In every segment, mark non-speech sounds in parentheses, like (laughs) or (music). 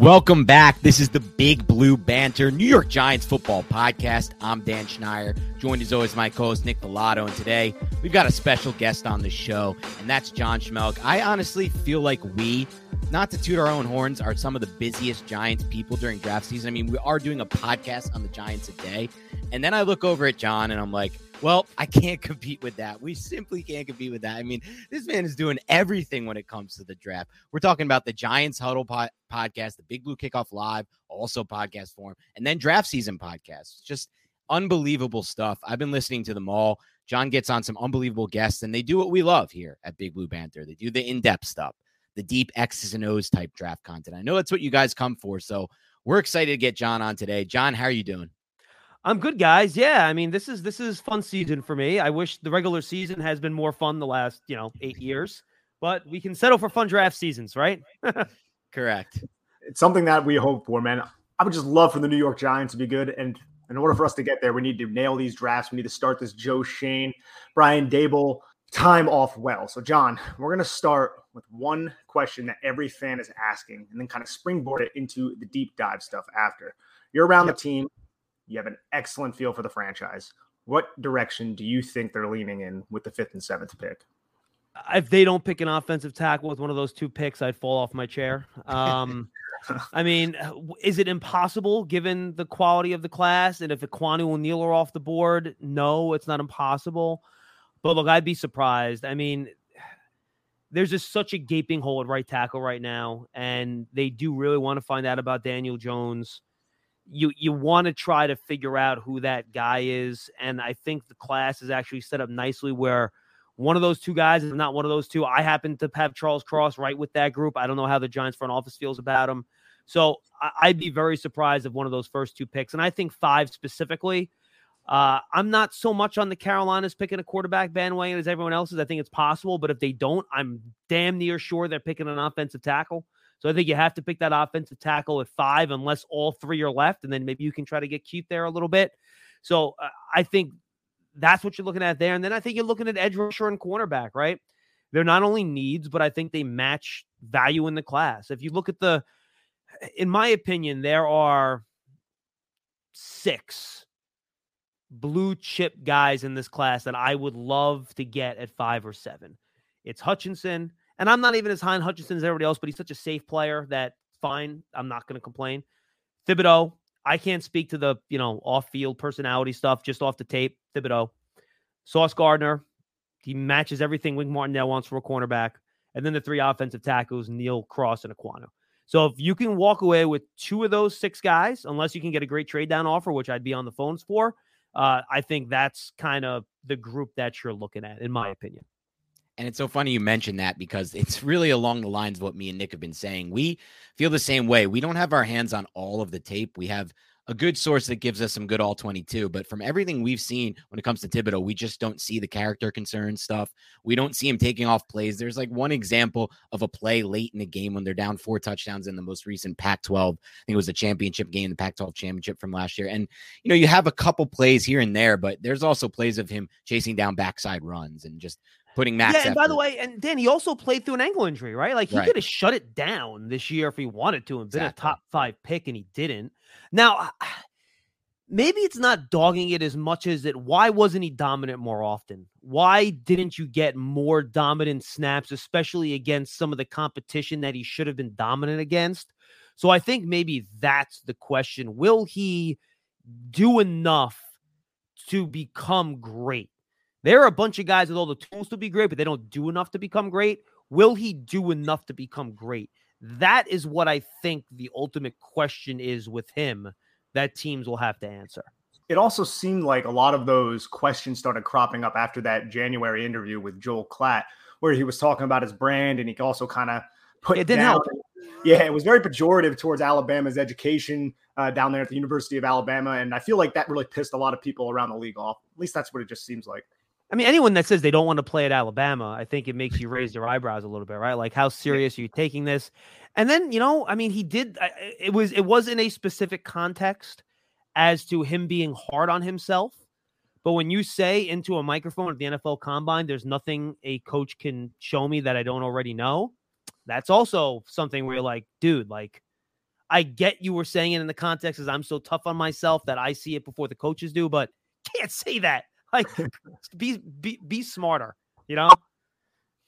Welcome back. This is the Big Blue Banter New York Giants football podcast. I'm Dan Schneider, joined as always my co-host Nick Pilato, and today we've got a special guest on the show, and that's John Schmeelk. I honestly feel like we, not to toot our own horns, are some of the busiest Giants people during draft season. I mean, we are doing a podcast on the Giants a day, and then I look over at John and I'm like, well, I can't compete with that. We simply can't compete with that. I mean, this man is doing everything when it comes to the draft. We're talking about the Giants Huddle po- podcast, the Big Blue Kickoff Live, also podcast form, and then draft season podcasts. Just unbelievable stuff. I've been listening to them all. John gets on some unbelievable guests, and they do what we love here at Big Blue Banter. They do the in depth stuff, the deep X's and O's type draft content. I know that's what you guys come for. So we're excited to get John on today. John, how are you doing? I'm good, guys. Yeah, I mean, this is this is fun season for me. I wish the regular season has been more fun the last, you know, eight years, but we can settle for fun draft seasons, right? (laughs) Correct. It's something that we hope for, man. I would just love for the New York Giants to be good. And in order for us to get there, we need to nail these drafts. We need to start this Joe Schoen, Brian Daboll time off well. So, John, we're going to start with one question that every fan is asking and then kind of springboard it into the deep dive stuff after. You're around yep. the team, you have an excellent feel for the franchise. What direction do you think they're leaning in with the fifth and seventh pick? If they don't pick an offensive tackle with one of those two picks, I'd fall off my chair. Um, (laughs) I mean, is it impossible given the quality of the class? And if Ekwonu O'Neal are off the board, no, it's not impossible. But look, I'd be surprised. I mean, there's just such a gaping hole at right tackle right now, and they do really want to find out about Daniel Jones you you want to try to figure out who that guy is and i think the class is actually set up nicely where one of those two guys is not one of those two i happen to have charles cross right with that group i don't know how the giants front office feels about him so i'd be very surprised if one of those first two picks and i think five specifically uh, I'm not so much on the Carolinas picking a quarterback bandwagon as everyone else is. I think it's possible, but if they don't, I'm damn near sure they're picking an offensive tackle. So I think you have to pick that offensive tackle at five, unless all three are left, and then maybe you can try to get cute there a little bit. So uh, I think that's what you're looking at there. And then I think you're looking at edge rusher and cornerback, right? They're not only needs, but I think they match value in the class. If you look at the, in my opinion, there are six blue chip guys in this class that I would love to get at five or seven. It's Hutchinson, and I'm not even as high on Hutchinson as everybody else, but he's such a safe player that fine. I'm not going to complain. Thibodeaux, I can't speak to the, you know, off-field personality stuff just off the tape. Thibodeaux, Sauce Gardner, he matches everything Wink Martindale wants for a cornerback. And then the three offensive tackles, Neal Cross, and Ekwonu. So if you can walk away with two of those six guys, unless you can get a great trade down offer, which I'd be on the phones for, uh, I think that's kind of the group that you're looking at, in my opinion. And it's so funny you mentioned that because it's really along the lines of what me and Nick have been saying. We feel the same way. We don't have our hands on all of the tape. We have a good source that gives us some good all 22. But from everything we've seen when it comes to Thibodeaux, we just don't see the character concern stuff. We don't see him taking off plays. There's like one example of a play late in the game when they're down four touchdowns in the most recent Pac 12. I think it was a championship game, the Pac 12 championship from last year. And, you know, you have a couple plays here and there, but there's also plays of him chasing down backside runs and just putting max. Yeah, and by the way, and Dan, he also played through an ankle injury, right? Like he right. could have shut it down this year if he wanted to and been exactly. a top five pick, and he didn't. Now, maybe it's not dogging it as much as it. Why wasn't he dominant more often? Why didn't you get more dominant snaps, especially against some of the competition that he should have been dominant against? So I think maybe that's the question. Will he do enough to become great? There are a bunch of guys with all the tools to be great, but they don't do enough to become great. Will he do enough to become great? That is what I think the ultimate question is with him that teams will have to answer. It also seemed like a lot of those questions started cropping up after that January interview with Joel Klatt, where he was talking about his brand and he also kind of put it didn't down, help. Yeah, it was very pejorative towards Alabama's education uh, down there at the University of Alabama, and I feel like that really pissed a lot of people around the league off. At least that's what it just seems like. I mean, anyone that says they don't want to play at Alabama, I think it makes you raise your eyebrows a little bit, right? Like, how serious are you taking this? And then, you know, I mean, he did. It was it was in a specific context as to him being hard on himself. But when you say into a microphone at the NFL Combine, there's nothing a coach can show me that I don't already know. That's also something where you're like, dude, like, I get you were saying it in the context as I'm so tough on myself that I see it before the coaches do, but can't say that (laughs) like (laughs) be be be smarter, you know?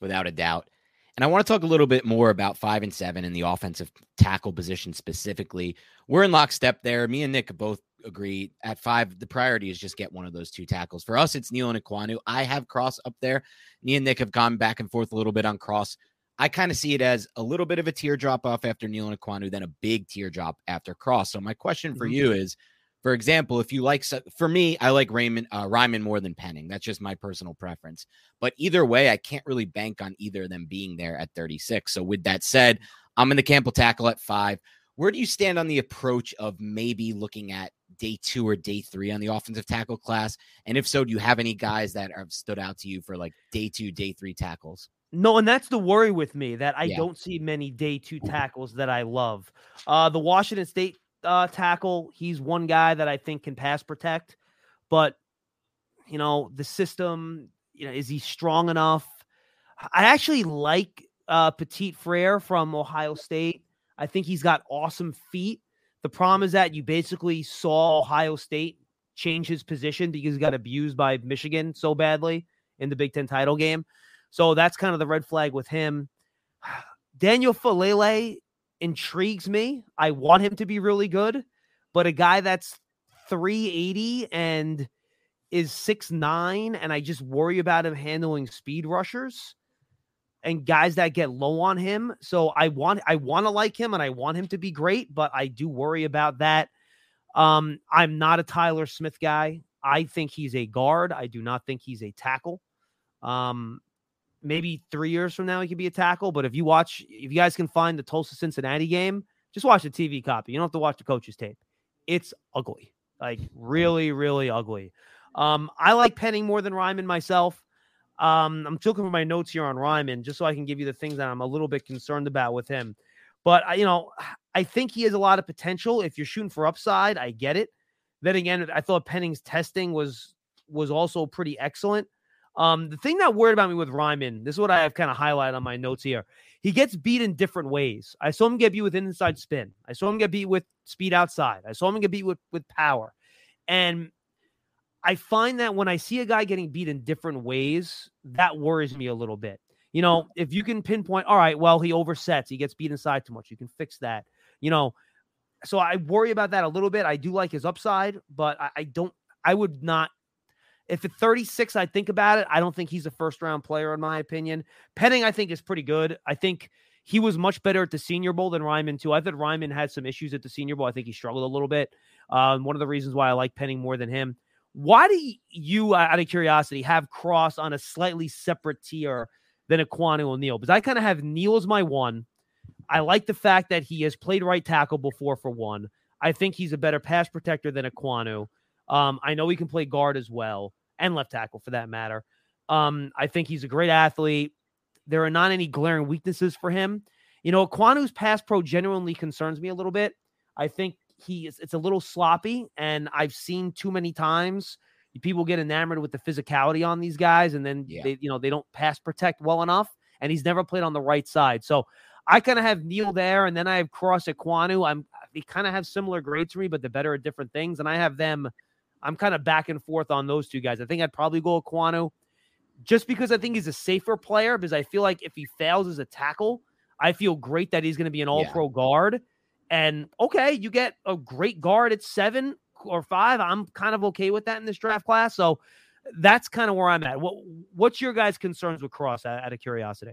Without a doubt. And I want to talk a little bit more about five and seven in the offensive tackle position specifically. We're in lockstep there. Me and Nick both agree at five. The priority is just get one of those two tackles. For us, it's Neal and Ekwonu. I have Cross up there. Me and Nick have gone back and forth a little bit on Cross. I kind of see it as a little bit of a teardrop off after Neal and Ekwonu, then a big teardrop after Cross. So my question for mm-hmm. you is for example, if you like, for me, I like Raymond uh, Raimann more than Penning. That's just my personal preference. But either way, I can't really bank on either of them being there at 36. So with that said, I'm in the Campbell tackle at five. Where do you stand on the approach of maybe looking at day two or day three on the offensive tackle class? And if so, do you have any guys that have stood out to you for like day two, day three tackles? No, and that's the worry with me that I yeah. don't see many day two tackles that I love. Uh, the Washington State uh, tackle. He's one guy that I think can pass protect, but you know the system. You know, is he strong enough? I actually like uh, Petit Frere from Ohio State. I think he's got awesome feet. The problem is that you basically saw Ohio State change his position because he got abused by Michigan so badly in the Big Ten title game. So that's kind of the red flag with him. (sighs) Daniel Faalele intrigues me. I want him to be really good, but a guy that's 380 and is six nine, and I just worry about him handling speed rushers and guys that get low on him. So I want I want to like him and I want him to be great, but I do worry about that. Um, I'm not a Tyler Smith guy. I think he's a guard. I do not think he's a tackle. Um, maybe three years from now he could be a tackle. But if you watch, if you guys can find the Tulsa Cincinnati game, just watch the TV copy. You don't have to watch the coach's tape. It's ugly, like really, really ugly. Um, I like Penning more than Raimann myself. Um, I'm looking for my notes here on Raimann just so I can give you the things that I'm a little bit concerned about with him. But you know, I think he has a lot of potential. If you're shooting for upside, I get it. Then again, I thought Penning's testing was was also pretty excellent. Um, the thing that worried about me with Raimann, this is what I have kind of highlighted on my notes here. He gets beat in different ways. I saw him get beat with inside spin. I saw him get beat with speed outside. I saw him get beat with, with power. And I find that when I see a guy getting beat in different ways, that worries me a little bit. You know, if you can pinpoint, all right, well, he oversets, he gets beat inside too much, you can fix that. You know, so I worry about that a little bit. I do like his upside, but I, I don't, I would not if at 36, I think about it. I don't think he's a first round player, in my opinion. Penning, I think, is pretty good. I think he was much better at the Senior Bowl than Raimann, too. I thought Raimann had some issues at the Senior Bowl. I think he struggled a little bit. Um, one of the reasons why I like Penning more than him. Why do you, out of curiosity, have Cross on a slightly separate tier than Ekwonu O'Neal. Because I kind of have Neal as my one. I like the fact that he has played right tackle before for one. I think he's a better pass protector than Ekwonu. Um, I know he can play guard as well and left tackle for that matter. Um, I think he's a great athlete. There are not any glaring weaknesses for him. You know, Ekwonu's pass pro genuinely concerns me a little bit. I think he is it's a little sloppy, and I've seen too many times people get enamored with the physicality on these guys, and then yeah. they, you know, they don't pass protect well enough, and he's never played on the right side. So I kind of have Neal there, and then I have Cross Ekwonu. I'm they kind of have similar grades to me, but they're better at different things, and I have them. I'm kind of back and forth on those two guys. I think I'd probably go Ekwonu just because I think he's a safer player because I feel like if he fails as a tackle, I feel great that he's going to be an all pro yeah. guard. And okay, you get a great guard at seven or five. I'm kind of okay with that in this draft class. So that's kind of where I'm at. What What's your guys' concerns with Cross out, out of curiosity?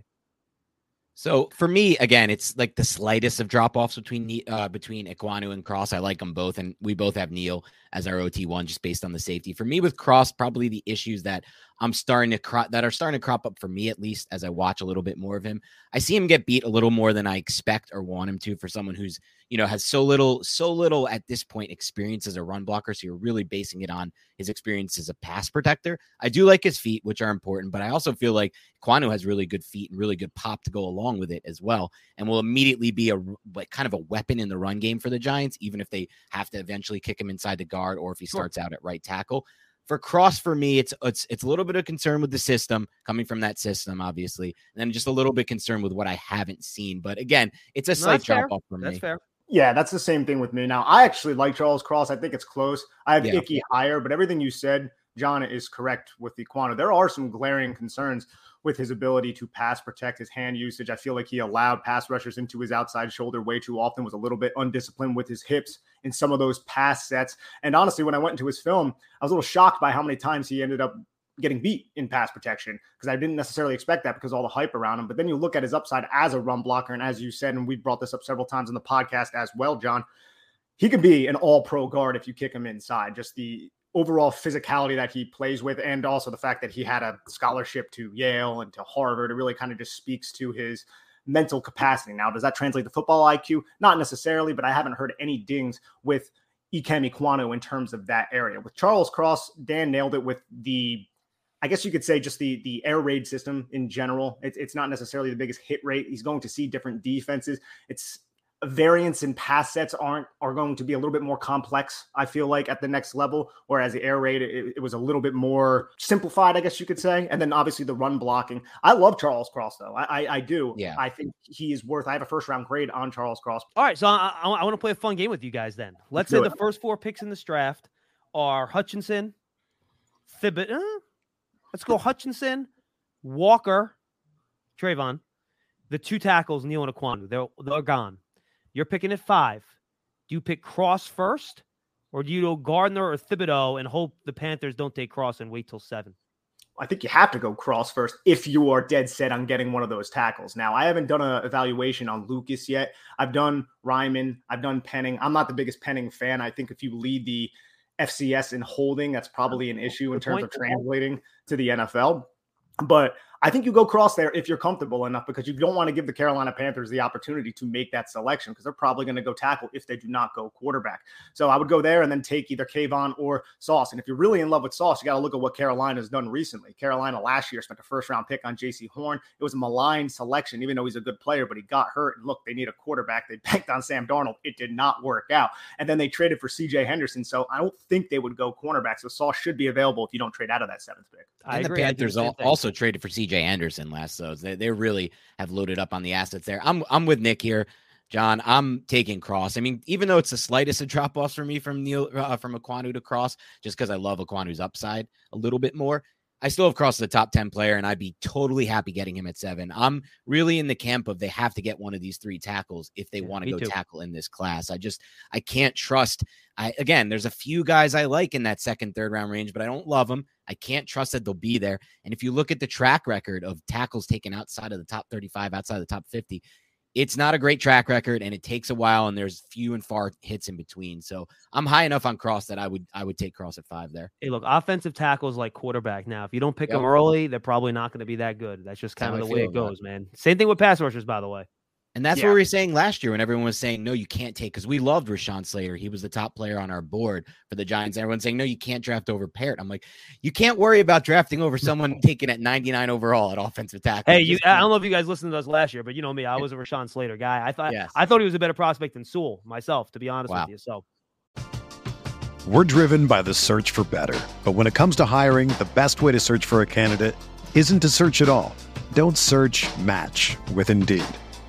So for me, again, it's like the slightest of drop offs between uh, between Ekwonu and Cross. I like them both, and we both have Neal as our OT one just based on the safety. For me, with Cross, probably the issues that I'm starting to crop that are starting to crop up for me at least as I watch a little bit more of him. I see him get beat a little more than I expect or want him to for someone who's you know has so little so little at this point experience as a run blocker. So you're really basing it on his experience as a pass protector. I do like his feet, which are important, but I also feel like Kwanu has really good feet and really good pop to go along with it as well, and will immediately be a like kind of a weapon in the run game for the Giants, even if they have to eventually kick him inside the guard or if he starts out at right tackle for Cross, for me, it's it's it's a little bit of concern with the system coming from that system, obviously, and then just a little bit concerned with what I haven't seen. But again, it's a slight no, drop off for that's me. Fair. Yeah, that's the same thing with me. Now, I actually like Charles Cross. I think it's close. I have yeah. Icky higher, but everything you said, John, is correct with the Quanta. There are some glaring concerns with his ability to pass protect his hand usage. I feel like he allowed pass rushers into his outside shoulder way too often, was a little bit undisciplined with his hips in some of those pass sets. And honestly, when I went into his film, I was a little shocked by how many times he ended up getting beat in pass protection because I didn't necessarily expect that because all the hype around him. But then you look at his upside as a run blocker. And as you said, and we brought this up several times in the podcast as well, John, he could be an all pro guard if you kick him inside. Just the overall physicality that he plays with, and also the fact that he had a scholarship to Yale and to Harvard. It really kind of just speaks to his mental capacity. Now, does that translate to football IQ? Not necessarily, but I haven't heard any dings with Ikem Ekwonu in terms of that area. With Charles Cross, Dan nailed it with the I guess you could say just the the air raid system in general. It's, it's not necessarily the biggest hit rate. He's going to see different defenses. It's variance in pass sets aren't are going to be a little bit more complex i feel like at the next level whereas the air raid it, it, was a little bit more simplified i guess you could say. And then obviously the run blocking. I love charles cross though. I i, I do. Yeah. I think he is worth i have a first round grade on charles cross. All right so i, I, I want to play a fun game with you guys then. Let's, let's say the first four picks in this draft are hutchinson Thibbit, uh, let's go hutchinson walker Travon, the two tackles, Neal and Ekwonu. They're, they're gone. You're picking at five. Do you pick Cross first, or do you go Gardner or Thibodeaux and hope the Panthers don't take Cross and wait till seven? I think you have to go cross first if you are dead set on getting one of those tackles. Now, I haven't done an evaluation on Lucas yet. I've done Raimann, I've done Penning. I'm not the biggest Penning fan. I think if you lead the FCS in holding, that's probably an issue in terms of translating to the NFL. But I think you go cross there if you're comfortable enough because you don't want to give the Carolina Panthers the opportunity to make that selection because they're probably going to go tackle if they do not go quarterback. So I would go there and then take either Kayvon or Sauce. And if you're really in love with Sauce, you got to look at what Carolina has done recently. Carolina last year spent a first round pick on Jaycee Horn. It was a maligned selection, even though he's a good player, but he got hurt. And look, they need a quarterback. They (laughs) banked on Sam Darnold. It did not work out. And then they traded for CJ Henderson. So I don't think they would go cornerback. So Sauce should be available if you don't trade out of that seventh pick. And the Panthers also traded for CJ Anderson last so they, they really have loaded up on the assets there. I'm I'm with Nick here. John, I'm taking Cross. I mean, even though it's the slightest of drop offs for me from Neal uh, from Ekwonu to Cross, just because I love Ekwonu's upside a little bit more, I still have Cross as a top 10 player, and I'd be totally happy getting him at seven. I'm really in the camp of they have to get one of these three tackles if they yeah, want to go too. tackle in this class. I just I can't trust. I again, there's a few guys I like in that second, third round range, but I don't love them. I can't trust that they'll be there. And if you look at the track record of tackles taken outside of the top 35, outside of the top 50, it's not a great track record and it takes a while and there's few and far hits in between. So I'm high enough on Cross that I would I would take Cross at five there. Hey, look, offensive tackles like quarterback now. If you don't pick yep. them early, they're probably not going to be that good. That's just kind That's of the way it goes, man. Same thing with pass rushers, by the way. And that's yeah. what we were saying last year when everyone was saying, no, you can't take, because we loved Rashawn Slater. He was the top player on our board for the Giants. And everyone's saying, no, you can't draft over Peart. I'm like, you can't worry about drafting over someone (laughs) taken at 99 overall at offensive tackle. Hey, you, I don't know if you guys listened to us last year, but you know me, I was a Rashawn Slater guy. I thought yes. I thought he was a better prospect than Sewell myself, to be honest wow. with you. So we're driven by the search for better. But when it comes to hiring, the best way to search for a candidate isn't to search at all. Don't search match with Indeed.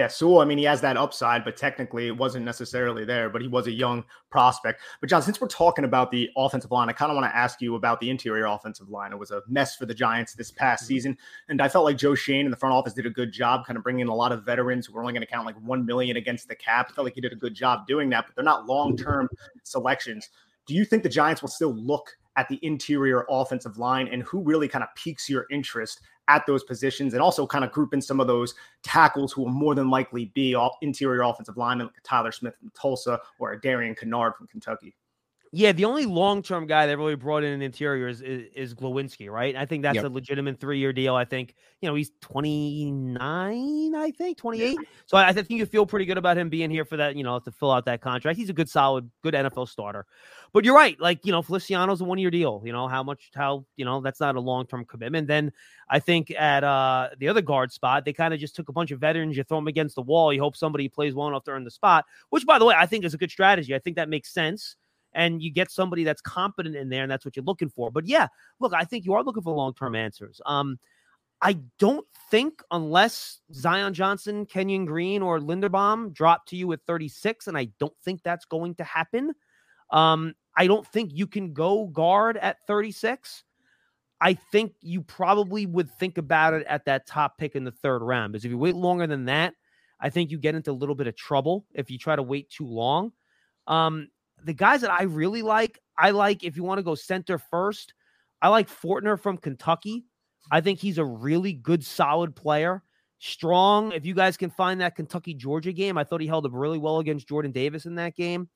Yeah, Sewell, I mean, he has that upside, but technically it wasn't necessarily there, but he was a young prospect. But, John, since we're talking about the offensive line, I kind of want to ask you about the interior offensive line. It was a mess for the Giants this past mm-hmm. season. And I felt like Joe Schoen in the front office did a good job kind of bringing in a lot of veterans who were only going to count like 1 million against the cap. I felt like he did a good job doing that, but they're not long term selections. Do you think the Giants will still look at the interior offensive line and who really kind of piques your interest at those positions and also kind of group in some of those tackles who will more than likely be all interior offensive linemen like Tyler Smith from Tulsa or a Darian Kinnard from Kentucky. Yeah, the only long term guy that really brought in an interior is, is, is Glowinski, right? I think that's yep. a legitimate three year deal. I think, you know, he's 29, I think, 28. Yeah. So I, I, think you feel pretty good about him being here for that, you know, to fill out that contract. He's a good, solid, good NFL starter. But you're right. Like, you know, Feliciano's a one year deal. You know, how much, how, you know, that's not a long term commitment. Then I think at uh the other guard spot, they kind of just took a bunch of veterans, you throw them against the wall, you hope somebody plays well enough to earn the spot, which, by the way, I think is a good strategy. I think that makes sense and you get somebody that's competent in there, and that's what you're looking for. But yeah, look, I think you are looking for long term answers. Um, I don't think unless Zion Johnson, Kenyon Green, or Linderbaum drop to you at 36, and I don't think that's going to happen. Um, I don't think you can go guard at 36. I think you probably would think about it at that top pick in the third round. Because if you wait longer than that, I think you get into a little bit of trouble if you try to wait too long. Um, the guys that I really like, I like if you want to go center first, I like Fortner from Kentucky. I think he's a really good, solid player. Strong. If you guys can find that Kentucky Georgia game, I thought he held up really well against Jordan Davis in that game.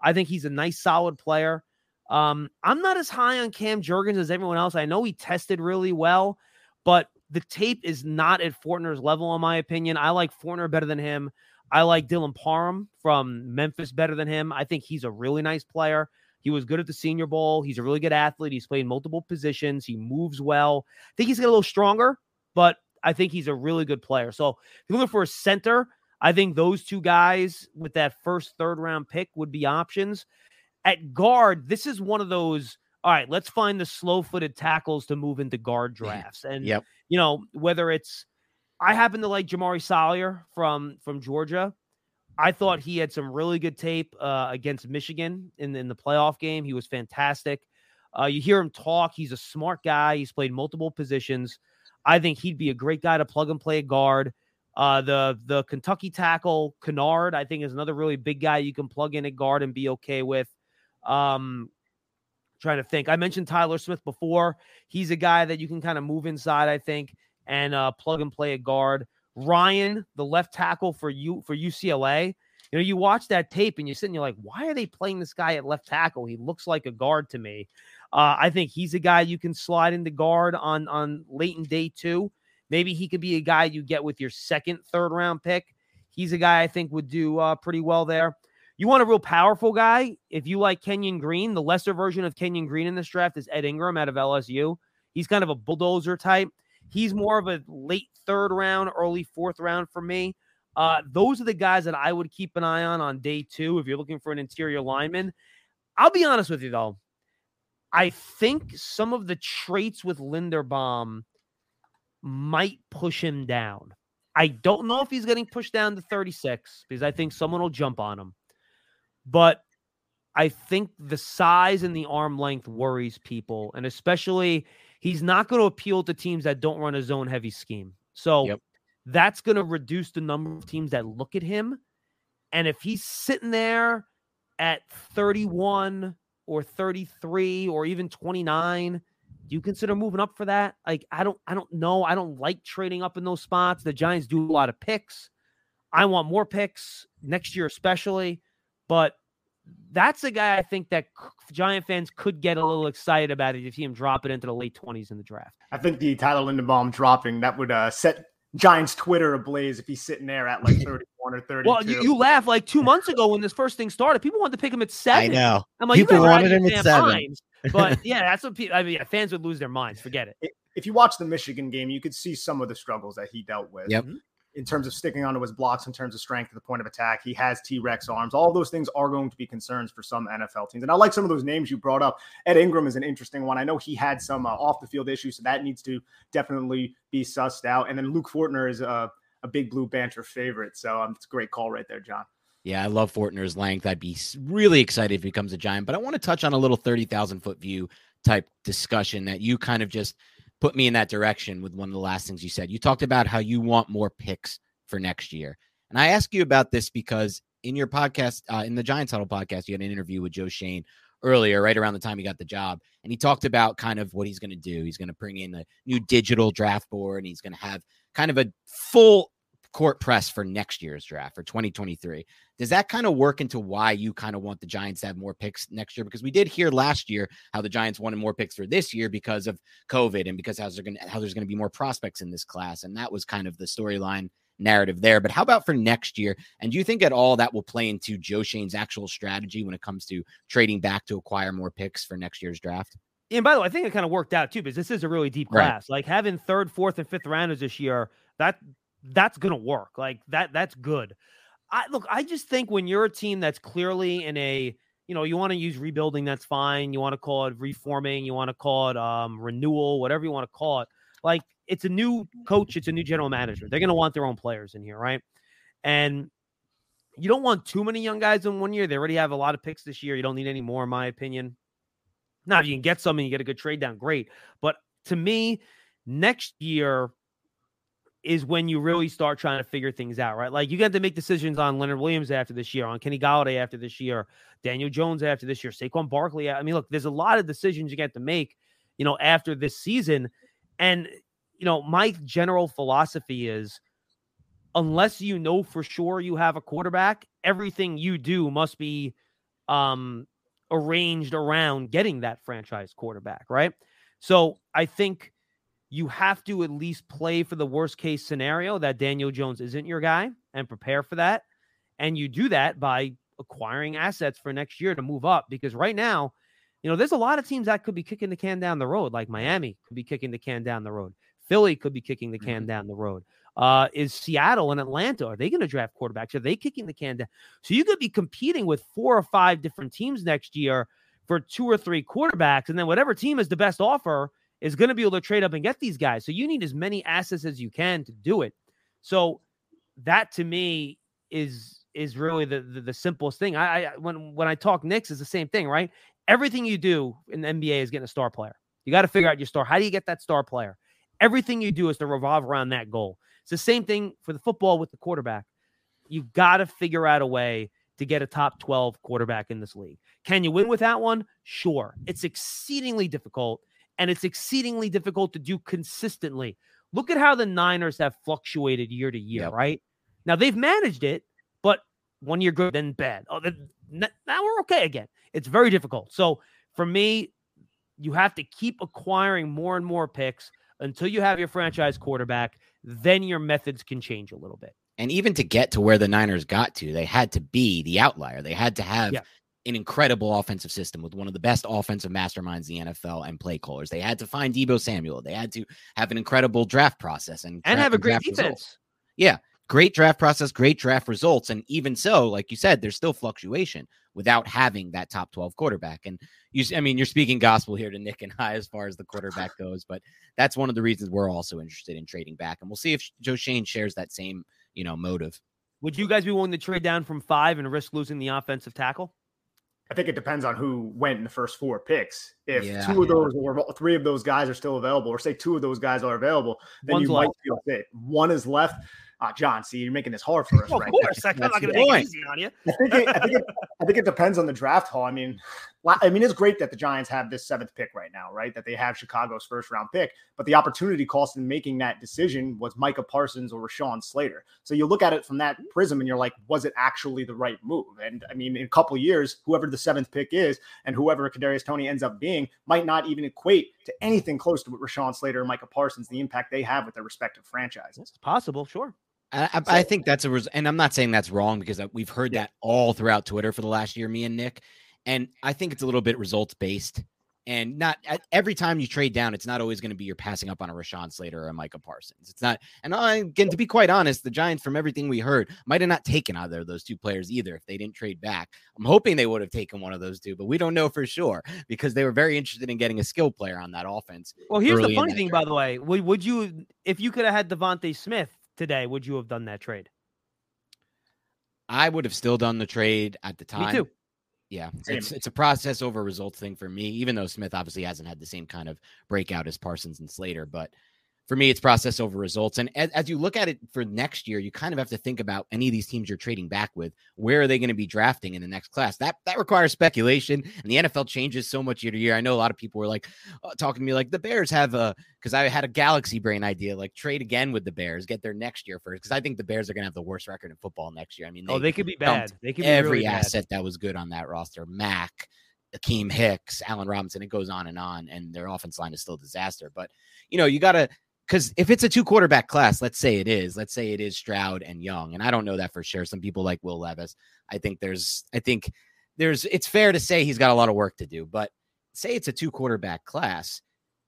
I think he's a nice, solid player. Um, I'm not as high on Cam Jurgens as everyone else. I know he tested really well, but the tape is not at Fortner's level, in my opinion. I like Fortner better than him. I like Dylan Parham from Memphis better than him. I think he's a really nice player. He was good at the Senior Bowl. He's a really good athlete. He's played multiple positions. He moves well. I think he's get a little stronger, but I think he's a really good player. So if you're looking for a center, I think those two guys with that first third round pick would be options. At guard, this is one of those. All right, let's find the slow footed tackles to move into guard drafts. And, yep. you know, whether it's I happen to like Jamaree Salyer from from Georgia. I thought he had some really good tape uh, against Michigan in, in the playoff game. He was fantastic. Uh, you hear him talk. He's a smart guy. He's played multiple positions. I think he'd be a great guy to plug and play a guard. Uh, the the Kentucky tackle Kinnard, I think, is another really big guy you can plug in at guard and be okay with. Um, trying to think. I mentioned Tyler Smith before. He's a guy that you can kind of move inside. I think and uh, plug and play a guard. Rhyan, the left tackle for you for UCLA. You know, you watch that tape and you're sitting, you're like, why are they playing this guy at left tackle? He looks like a guard to me. Uh, I think he's a guy you can slide into guard on on late in day two. Maybe he could be a guy you get with your second, third round pick He's a guy I think would do uh, pretty well there. You want a real powerful guy? If you like Kenyon Green, the lesser version of Kenyon Green in this draft is Ed Ingram out of LSU. He's kind of a bulldozer type. He's more of a late third round, early fourth round for me. Uh, those are the guys that I would keep an eye on on day two if you're looking for an interior lineman. I'll be honest with you though. I think some of the traits with Linderbaum might push him down. I don't know if he's getting pushed down to 36 because I think someone will jump on him. But I think the size and the arm length worries people. And especially, he's not going to appeal to teams that don't run a zone heavy scheme. So yep. that's going to reduce the number of teams that look at him. And if he's sitting there at 31 or 33 or even 29, do you consider moving up for that? Like I don't I don't know. I don't like trading up in those spots. The Giants do a lot of picks. I want more picks next year especially, but that's a guy I think that Giant fans could get a little excited about it if see him drop it into the late 20s in the draft. I think the Tyler Linderbaum dropping that would uh, set Giants Twitter ablaze if he's sitting there at like (laughs) 31 or 32. Well, you, you laugh like two months ago when this first thing started. People wanted to pick him at seven. I know. I'm like, people wanted him at seven. Minds. But (laughs) yeah, that's what people, I mean, yeah, fans would lose their minds. Forget it. If you watch the Michigan game, you could see some of the struggles that he dealt with. Yep. Mm-hmm. In terms of sticking onto his blocks, in terms of strength at the point of attack. He has T Rex arms. All those things are going to be concerns for some NFL teams. And I like some of those names you brought up. Ed Ingram is an interesting one. I know he had some uh, off the field issues, so that needs to definitely be sussed out. And then Luke Fortner is a, a big blue banter favorite. So um, it's a great call right there, John. Yeah, I love Fortner's length. I'd be really excited if he becomes a giant. But I want to touch on a little 30,000 foot view type discussion that you kind of just put me in that direction with one of the last things you said. You talked about how you want more picks for next year. And I ask you about this because in your podcast, uh, in the Giants Huddle podcast, you had an interview with Joe Schoen earlier, right around the time he got the job. And he talked about kind of what he's going to do. He's going to bring in a new digital draft board and he's going to have kind of a full court press for next year's draft for 2023. Does that kind of work into why you kind of want the Giants to have more picks next year? Because we did hear last year how the Giants wanted more picks for this year because of COVID and because how, going how there's going to be more prospects in this class. And that was kind of the storyline narrative there. But how about for next year? And do you think at all that will play into Joe Schoen's actual strategy when it comes to trading back to acquire more picks for next year's draft? And by the way, I think it kind of worked out too because this is a really deep class. Right. Like having third, fourth, and fifth rounders this year, that that's gonna work. Like that, that's good. I look, I just think when you're a team that's clearly in a you know, you want to use rebuilding, that's fine. You want to call it reforming, you want to call it um renewal, whatever you want to call it. Like it's a new coach, it's a new general manager. They're to want their own players in here, right? And you don't want too many young guys in one year. They already have a lot of picks this year. You don't need any more, in my opinion. Now, if you can get some and you get a good trade down, great. But to me, next year is when you really start trying to figure things out, right? Like you got to make decisions on Leonard Williams after this year, on Kenny Golladay after this year, Daniel Jones after this year, Saquon Barkley. I mean, look, there's a lot of decisions you get to make, you know, after this season. And you know, my general philosophy is unless you know for sure you have a quarterback, everything you do must be um arranged around getting that franchise quarterback, right? So I think you have to at least play for the worst case scenario that Daniel Jones isn't your guy and prepare for that. And you do that by acquiring assets for next year to move up because right now, you know, there's a lot of teams that could be kicking the can down the road, like Miami could be kicking the can down the road. Philly could be kicking the can mm-hmm. down the road. Uh, is Seattle and Atlanta, are they going to draft quarterbacks? Are they kicking the can down? So you could be competing with four or five different teams next year for two or three quarterbacks. And then whatever team is the best offer is going to be able to trade up and get these guys. So you need as many assets as you can to do it. So that to me is is really the the, the simplest thing. I, I when when I talk Knicks is the same thing, right? Everything you do in the NBA is getting a star player. You got to figure out your star. How do you get that star player? Everything you do is to revolve around that goal. It's the same thing for the football with the quarterback. You got to figure out a way to get a top 12 quarterback in this league. Can you win with that one? Sure. It's exceedingly difficult, and it's exceedingly difficult to do consistently. Look at how the Niners have fluctuated year to year, yep. right? Now they've managed it, but one year good, then bad. Oh, then, now we're okay again. It's very difficult. So for me, you have to keep acquiring more and more picks until you have your franchise quarterback, then your methods can change a little bit. And even to get to where the Niners got to, they had to be the outlier. They had to have yeah. An incredible offensive system with one of the best offensive masterminds in the NFL and play callers. They had to find Deebo Samuel. They had to have an incredible draft process and and have a great defense. Results. Yeah, great draft process, great draft results. And even so, like you said, there's still fluctuation without having that top 12 quarterback. And you, I mean, you're speaking gospel here to Nick and I as far as the quarterback (laughs) goes, but that's one of the reasons we're also interested in trading back. And we'll see if Joe Schoen shares that same, you know, motive. Would you guys be willing to trade down from five and risk losing the offensive tackle? I think it depends on who went in the first four picks. If yeah, two of those or three of those guys are still available, or say two of those guys are available, then One's you left. might feel fit. One is left. Uh, John, see, you're making this hard for us, (laughs) of right? Of course, I'm not going to make it easy on you. I think, it, I, think it, (laughs) I think it depends on the draft haul. I mean, I mean, it's great that the Giants have this seventh pick right now, right? That they have Chicago's first round pick, but the opportunity cost in making that decision was Micah Parsons or Rashawn Slater. So you look at it from that prism, and you're like, was it actually the right move? And I mean, in a couple years, whoever the seventh pick is, and whoever Kadarius Toney ends up being, might not even equate to anything close to what Rashawn Slater and Micah Parsons, the impact they have with their respective franchises. It's possible, sure. I, so, I, think that's a res- and I'm not saying that's wrong because uh, we've heard yeah. that all throughout Twitter for the last year, me and Nick, and I think it's a little bit results based. And not every time you trade down, it's not always going to be you're passing up on a Rashawn Slater or a Micah Parsons. It's not. And I, again, to be quite honest, the Giants, from everything we heard, might have not taken either of those two players either if they didn't trade back. I'm hoping they would have taken one of those two, but we don't know for sure because they were very interested in getting a skill player on that offense. Well, here's the funny thing, by the way. Would, would you, if you could have had DeVonta Smith today, would you have done that trade? I would have still done the trade at the time. Me too. Yeah, it's it's a process over results thing for me. Even though Smith obviously hasn't had the same kind of breakout as Parsons and Slater, but for me, it's process over results. And as, as, you look at it for next year, you kind of have to think about any of these teams you're trading back with. Where are they going to be drafting in the next class? That that requires speculation, and the NFL changes so much year to year. I know a lot of people were like uh, talking to me like the Bears have a because I had a galaxy brain idea like trade again with the Bears, get their next year first because I think the Bears are going to have the worst record in football next year. I mean, oh, they, oh, they could be bad. They could every really asset bad. that was good on that roster, Mack, Akiem Hicks, Allen Robinson, it goes on and on, and their offense line is still a disaster. But you know, you got to because if it's a two quarterback class, let's say it is, let's say it is Stroud and Young, and I don't know that for sure. Some people like Will Levis. I think there's, I think there's, it's fair to say he's got a lot of work to do, but say it's a two quarterback class,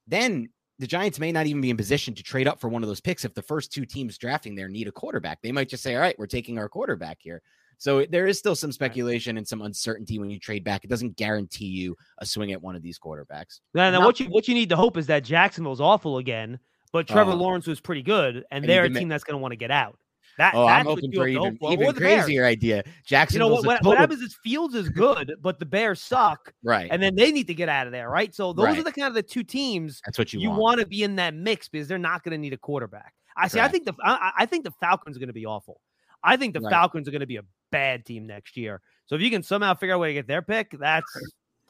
then the Giants may not even be in position to trade up for one of those picks if the first two teams drafting there need a quarterback. They might just say, all right, we're taking our quarterback here. So there is still some speculation and some uncertainty when you trade back. It doesn't guarantee you a swing at one of these quarterbacks. Now, now what you what you need to hope is that Jacksonville's awful again but Trevor uh, Lawrence was pretty good, and, and they're a team that's going to want to get out. That, oh, I'm hoping for even, for. even crazier idea. Jackson, you know what, what, what, happens is Fields is good, but the Bears suck, right? And then they need to get out of there, right? So those right. are the kind of the two teams. That's what you you want, to be in that mix because they're not going to need a quarterback. I see. I think the I, I, think the Falcons are going to be awful. I think the right. Falcons are going to be a bad team next year. So if you can somehow figure out a way to get their pick, that's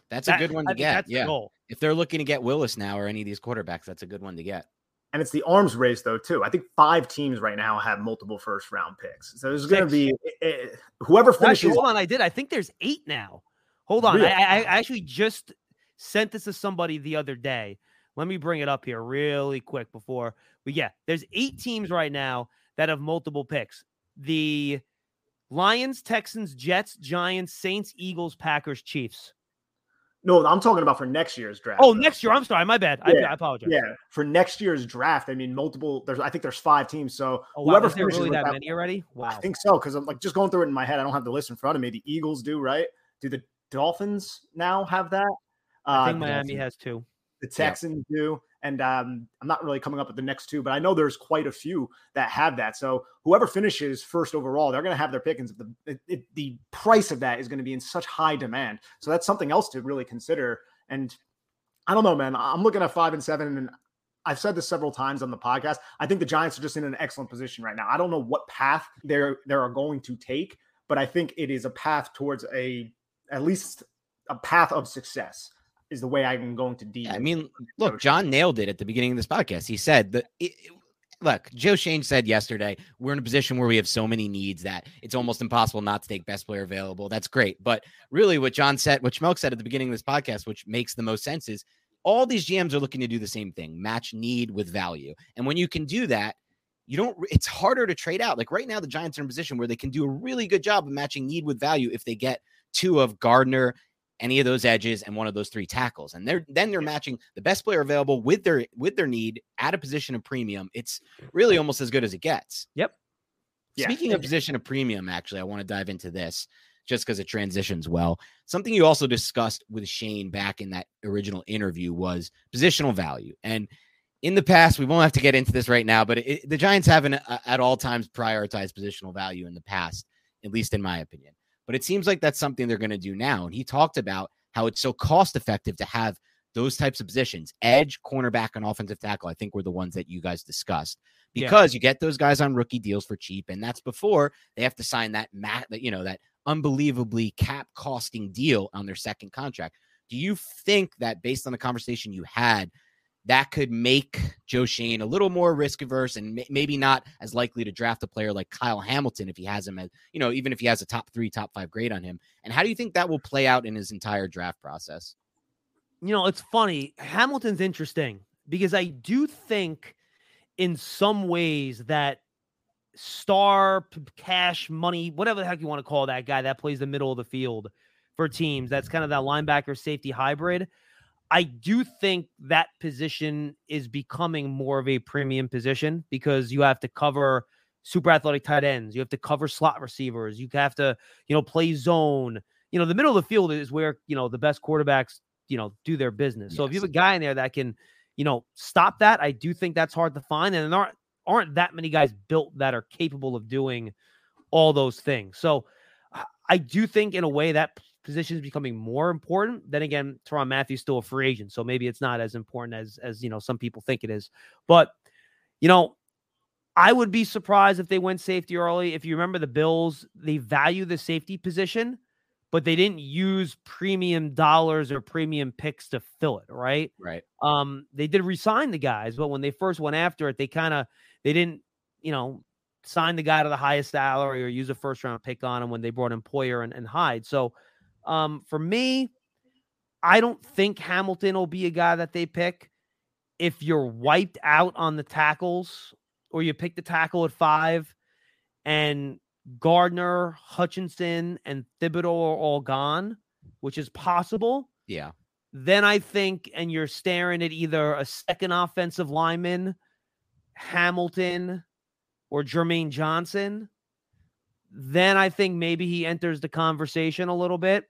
that's that, a good one to get. yeah, if they're looking to get Willis now or any of these quarterbacks, that's a good one to get and it's the arms race though too. I think five teams right now have multiple first round picks. So there's going to be it, it, whoever finishes. Actually, hold on, I did. I think there's eight now. Hold on, really? I, I, actually just sent this to somebody the other day. Let me bring it up here really quick before. But yeah, there's eight teams right now that have multiple picks. The Lions, Texans, Jets, Giants, Saints, Eagles, Packers, Chiefs. No, I'm talking about for next year's draft. Oh, though. next year. I'm sorry. My bad. Yeah, I, I, apologize. Yeah, for next year's draft. I mean, multiple. There's. I think there's five teams. So oh, wow. whoever finishes really that, that many already. Wow. I think so because I'm like just going through it in my head. I don't have the list in front of me. The Eagles do right. Do the Dolphins now have that? I think uh, Miami has two. The Texans yeah. do and um, I'm not really coming up with the next two, but I know there's quite a few that have that. So whoever finishes first overall, they're going to have their pickings. The it, the price of that is going to be in such high demand, so that's something else to really consider. And I don't know, man. I'm looking at five and seven, and I've said this several times on the podcast. I think the Giants are just in an excellent position right now. I don't know what path they're they are going to take, but I think it is a path towards a at least a path of success is the way I'm going to deal. I mean, look, John nailed it at the beginning of this podcast. He said that. It, it, look, Joe Schoen said yesterday, we're in a position where we have so many needs that it's almost impossible not to take best player available. That's great. But really, what John said, what Schmeelk said at the beginning of this podcast, which makes the most sense, is all these GMs are looking to do the same thing match need with value. And when you can do that, you don't it's harder to trade out. Like right now, the Giants are in a position where they can do a really good job of matching need with value if they get two of Gardner, any of those edges, and one of those three tackles. And they're then they're matching the best player available with their with their need at a position of premium. It's really almost as good as it gets. Yep. Speaking yeah. of position of premium, actually, I want to dive into this just because it transitions well. Something you also discussed with Schoen back in that original interview was positional value. And in the past, we won't have to get into this right now, but it, the Giants haven't uh, at all times prioritized positional value in the past, at least in my opinion. But it seems like that's something they're going to do now. And he talked about how it's so cost effective to have those types of positions edge, cornerback, and offensive tackle. I think were the ones that you guys discussed because yeah. you get those guys on rookie deals for cheap. And that's before they have to sign that, mat, that you know, that unbelievably cap costing deal on their second contract. Do you think that based on the conversation you had, that could make Joe Schoen a little more risk averse and maybe not as likely to draft a player like Kyle Hamilton if he has him as, you know, even if he has a top three, top five grade on him. And how do you think that will play out in his entire draft process? You know, it's funny. Hamilton's interesting because I do think in some ways that star cash money, whatever the heck you want to call that guy that plays the middle of the field for teams. That's kind of that linebacker safety hybrid. I do think that position is becoming more of a premium position because you have to cover super athletic tight ends, you have to cover slot receivers, you have to, you know, play zone. You know, the middle of the field is where, you know, the best quarterbacks, you know, do their business. Yes. So if you have a guy in there that can, you know, stop that, I do think that's hard to find. And there aren't aren't that many guys built that are capable of doing all those things. So I do think in a way that position is becoming more important. Then again, Tyrann Mathieu's still a free agent, so maybe it's not as important as as you know some people think it is. But you know, I would be surprised if they went safety early. If you remember the Bills, they value the safety position, but they didn't use premium dollars or premium picks to fill it, right? Right. Um, they did resign the guys, but when they first went after it, they kind of they didn't, you know, sign the guy to the highest salary or use a first round pick on him when they brought Poyer and, and Hyde. So um, for me, I don't think Hamilton will be a guy that they pick. If you're wiped out on the tackles or you pick the tackle at five and Gardner, Hutchinson, and Thibodeaux are all gone, which is possible. Yeah. Then I think, and you're staring at either a second offensive lineman Hamilton or Jermaine Johnson, then I think maybe he enters the conversation a little bit.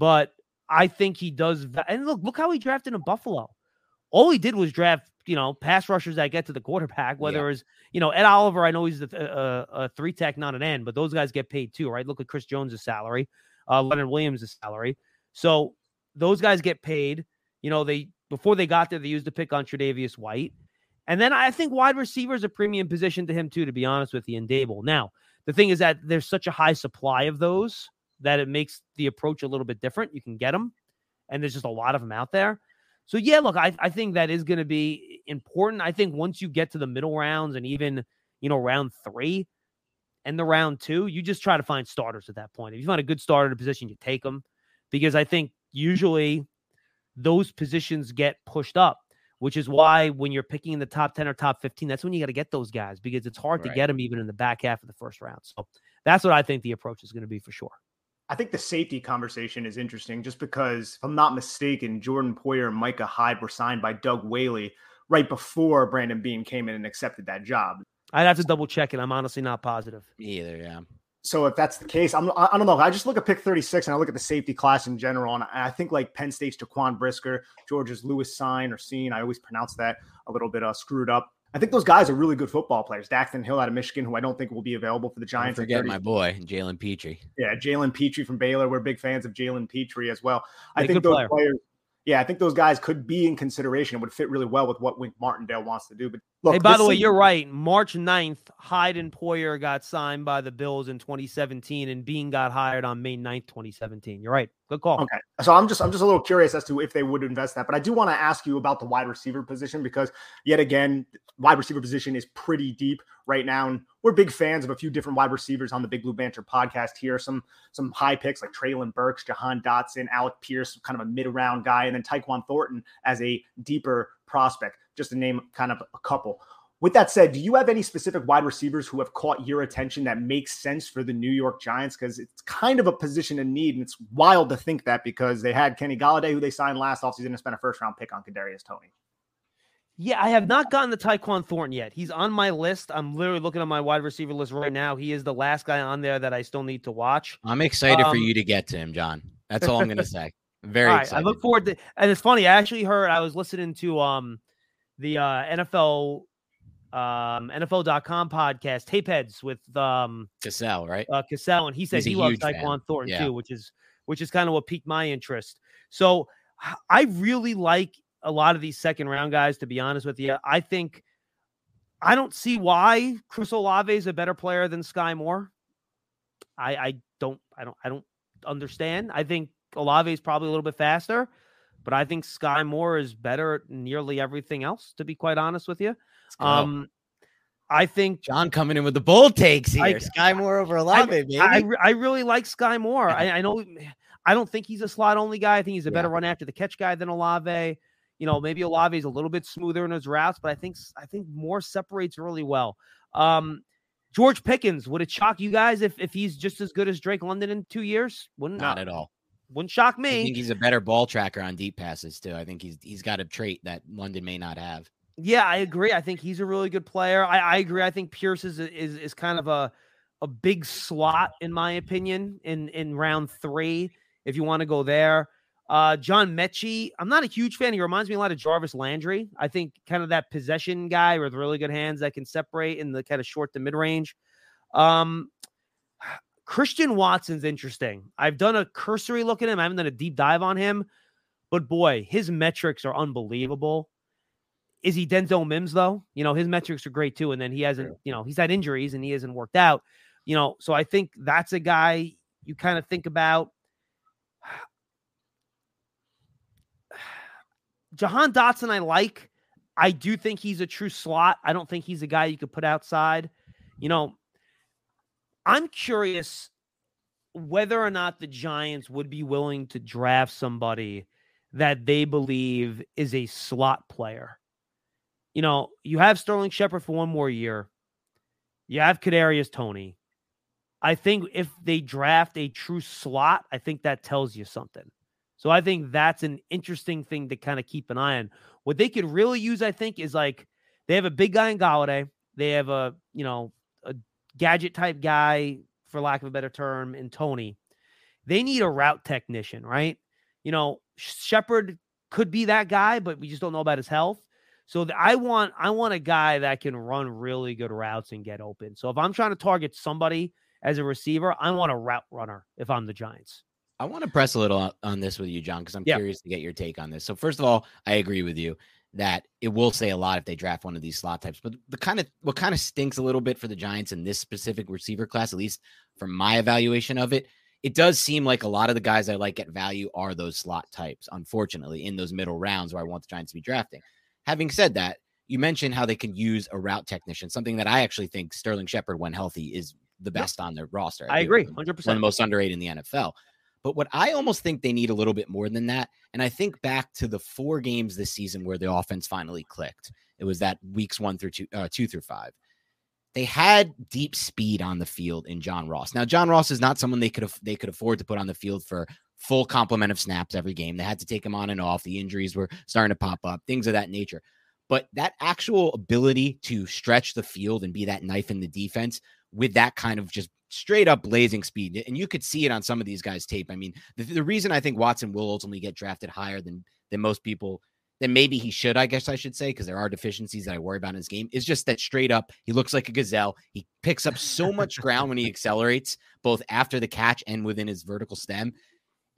But I think he does. And look, look how he drafted in Buffalo. All he did was draft, you know, pass rushers that get to the quarterback. Whether yeah. it's, you know, Ed Oliver, I know he's a, a, a, three tech, not an end, but those guys get paid too, right? Look at Chris Jones' salary, uh, Leonard Williams' salary. So those guys get paid. You know, they before they got there, they used the pick on Tre'Davious White. And then I think wide receiver is a premium position to him too, to be honest with you, in Daboll. Now, the thing is that there's such a high supply of those that it makes the approach a little bit different. You can get them, and there's just a lot of them out there. So yeah, look, I, I think that is going to be important. I think once you get to the middle rounds and even you know round three and the round two, you just try to find starters at that point. If you find a good starter in a position, you take them because I think usually those positions get pushed up which is why when you're picking in the top 10 or top 15, that's when you got to get those guys because it's hard right. to get them even in the back half of the first round. So that's what I think the approach is going to be for sure. I think the safety conversation is interesting just because, if I'm not mistaken, Jordan Poyer and Micah Hyde were signed by Doug Whaley right before Brandon Beane came in and accepted that job. I'd have to double check it. I'm honestly not positive. Me either, yeah. So if that's the case, I'm I don't know. I just look at pick 36 and I look at the safety class in general, and I think like Penn State's Jaquan Brisker, Georgia's Lewis Sign or Scene. I always pronounce that a little bit uh, screwed up. I think those guys are really good football players. Daxton Hill out of Michigan, who I don't think will be available for the Giants. Don't forget my boy, Jalen Pitre. Yeah, Jalen Pitre from Baylor. We're big fans of Jalen Pitre as well. I think those player. players yeah, I think those guys could be in consideration. It would fit really well with what Wink Martindale wants to do. But look, hey, by the way, you're right. March 9th, Hyde and Poyer got signed by the Bills in 2017, and Beane got hired on May 9th, 2017. You're right. Good call. Okay. So I'm just I'm just a little curious as to if they would invest that. But I do want to ask you about the wide receiver position because yet again, wide receiver position is pretty deep right now. And we're big fans of a few different wide receivers on the Big Blue Banter podcast here. Some some high picks like Treylon Burks, Jahan Dotson, Alec Pierce, kind of a mid-round guy, and then Tyquan Thornton as a deeper prospect, just to name kind of a couple. with that said, do you have any specific wide receivers who have caught your attention that makes sense for the New York Giants? Because it's kind of a position in need, and it's wild to think that because they had Kenny Golladay, who they signed last offseason, and spent a first round pick on Kadarius Toney. Yeah, I have not gotten the Tyquan Thornton yet. He's on my list. I'm literally looking at my wide receiver list right now. He is the last guy on there that I still need to watch. I'm excited um, for you to get to him, John. That's all I'm going (laughs) to say. Very right, excited. I look forward to, and it's funny. I actually heard I was listening to um the uh, NFL um NFL.com podcast, Tape Heads with um Cassell, right? Uh, Cassell, and he said he loves Tyquan Thornton yeah. too, which is which is kind of what piqued my interest. So I really like a lot of these second round guys, to be honest with you. I think I don't see why Chris Olave is a better player than Skyy Moore. I I don't I don't I don't understand. I think Olave is probably a little bit faster, but I think Skyy Moore is better at nearly everything else, to be quite honest with you. Um, I think John coming in with the bold takes here. I, Skyy Moore over Olave, I, baby. I, I really like Skyy Moore. (laughs) I, I know I don't think he's a slot only guy. I think he's a better yeah. run after the catch guy than Olave. You know, maybe Olave is a little bit smoother in his routes, but I think I think Moore separates really well. Um, George Pickens would it shock you guys if if he's just as good as Drake London in two years? Wouldn't not at all. Wouldn't shock me. I think he's a better ball tracker on deep passes too. I think he's he's got a trait that London may not have. Yeah, I agree. I think he's a really good player. I, I agree. I think Pierce is is is kind of a a big slot in my opinion in in round three. If you want to go there, uh, John Metchie, I'm not a huge fan. He reminds me a lot of Jarvis Landry. I think kind of that possession guy with really good hands that can separate in the kind of short to mid range. Um, Christian Watson's interesting. I've done a cursory look at him. I haven't done a deep dive on him, but boy, his metrics are unbelievable. Is he Denzel Mims though? You know, his metrics are great too. And then he hasn't, you know, he's had injuries and he hasn't worked out. You know, so I think that's a guy you kind of think about. (sighs) Jahan Dotson, I like. I do think he's a true slot. I don't think he's a guy you could put outside. You know, I'm curious whether or not the Giants would be willing to draft somebody that they believe is a slot player you know, you have Sterling Shepard for one more year. You have Kadarius Toney. I think if they draft a true slot, I think that tells you something. So I think that's an interesting thing to kind of keep an eye on. What they could really use, I think, is like they have a big guy in Golladay. They have a, you know, gadget type guy, for lack of a better term, and Toney, They need a route technician, right? You know, Shepard could be that guy, but we just don't know about his health. So I want I want a guy that can run really good routes and get open. So if I'm trying to target somebody as a receiver, I want a route runner if I'm the Giants. I want to press a little on this with you, John, because I'm yeah. curious to get your take on this. So first of all, I agree with you that it will say a lot if they draft one of these slot types. But the kind of what kind of stinks a little bit for the Giants in this specific receiver class, at least from my evaluation of it, it does seem like a lot of the guys I like at value are those slot types, unfortunately, in those middle rounds where I want the Giants to be drafting. Having said that, you mentioned how they can use a route technician, something that I actually think Sterling Shepard, when healthy, is the best on their roster. I, I agree, 100%. One of the most underrated in the NFL. But what I almost think they need a little bit more than that, and I think back to the four games this season where the offense finally clicked. It was that weeks one through two, uh, two through five. They had deep speed on the field in John Ross. Now, John Ross is not someone they could have they could afford to put on the field for full complement of snaps every game. They had to take him on and off. The injuries were starting to pop up, things of that nature. But that actual ability to stretch the field and be that knife in the defense with that kind of just straight up blazing speed, and you could see it on some of these guys' tape. I mean, the, the reason I think Watson will ultimately get drafted higher than than most people than maybe he should, I guess I should say, because there are deficiencies that I worry about in his game, is just that straight up, he looks like a gazelle. He picks up so much ground when he accelerates, both after the catch and within his vertical stem.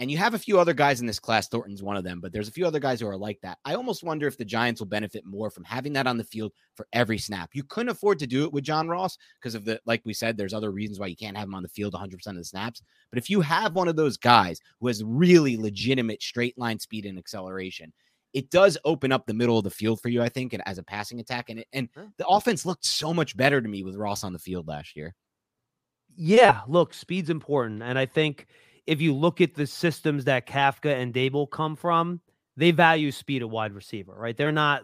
And you have a few other guys in this class. Thornton's one of them, but there's a few other guys who are like that. I almost wonder if the Giants will benefit more from having that on the field for every snap. You couldn't afford to do it with John Ross because of the, like we said, there's other reasons why you can't have him on the field 100% of the snaps. But if you have one of those guys who has really legitimate straight line speed and acceleration, it does open up the middle of the field for you, I think, and as a passing attack. And it, and the offense looked so much better to me with Ross on the field last year. Yeah, look, speed's important, and I think if you look at the systems that Kafka and Daboll come from, they value speed at wide receiver, right? They're not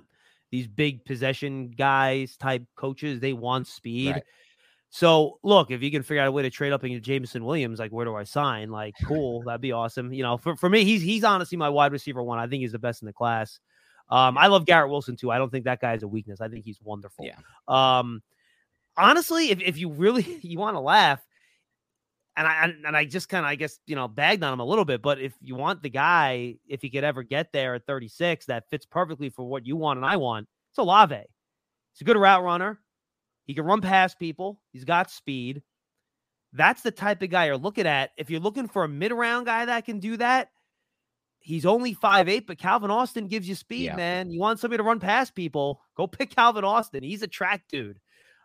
these big possession guys type coaches. They want speed. Right. So look, if you can figure out a way to trade up into Jameson Williams, like where do I sign? Like, cool, (laughs) that'd be awesome. You know, for, for me, he's he's honestly my wide receiver one. I think he's the best in the class. Um, I love Garrett Wilson too. I don't think that guy is a weakness. I think he's wonderful. Yeah. Um, honestly, if, if you really (laughs) you want to laugh, and I and I just kind of I guess you know bagged on him a little bit, but if you want the guy, if he could ever get there at 36, that fits perfectly for what you want and I want, it's Olave. He's a good route runner. He can run past people. He's got speed. That's the type of guy you're looking at. If you're looking for a mid round guy that can do that, he's only five eight, but Calvin Austin gives you speed, Yeah. man. You want somebody to run past people, go pick Calvin Austin. He's a track dude.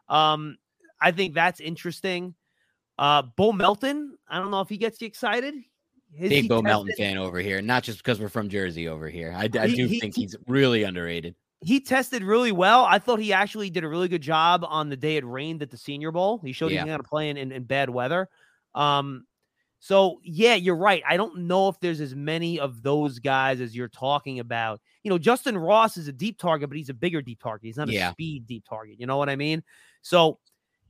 Um, I think that's interesting. Uh, Bo Melton, I don't know if he gets you excited. Is Big Bo Melton fan over here, not just because we're from Jersey over here. I, I He- do he- think he- he's really underrated. he tested really well. I thought he actually did a really good job on the day it rained at the Senior Bowl. He showed Yeah. he knew how to play in, in, in bad weather. Um, so yeah, you're right. I don't know if there's as many of those guys as you're talking about. You know, Justin Ross is a deep target, but he's a bigger deep target. He's not Yeah. a speed deep target. You know what I mean? So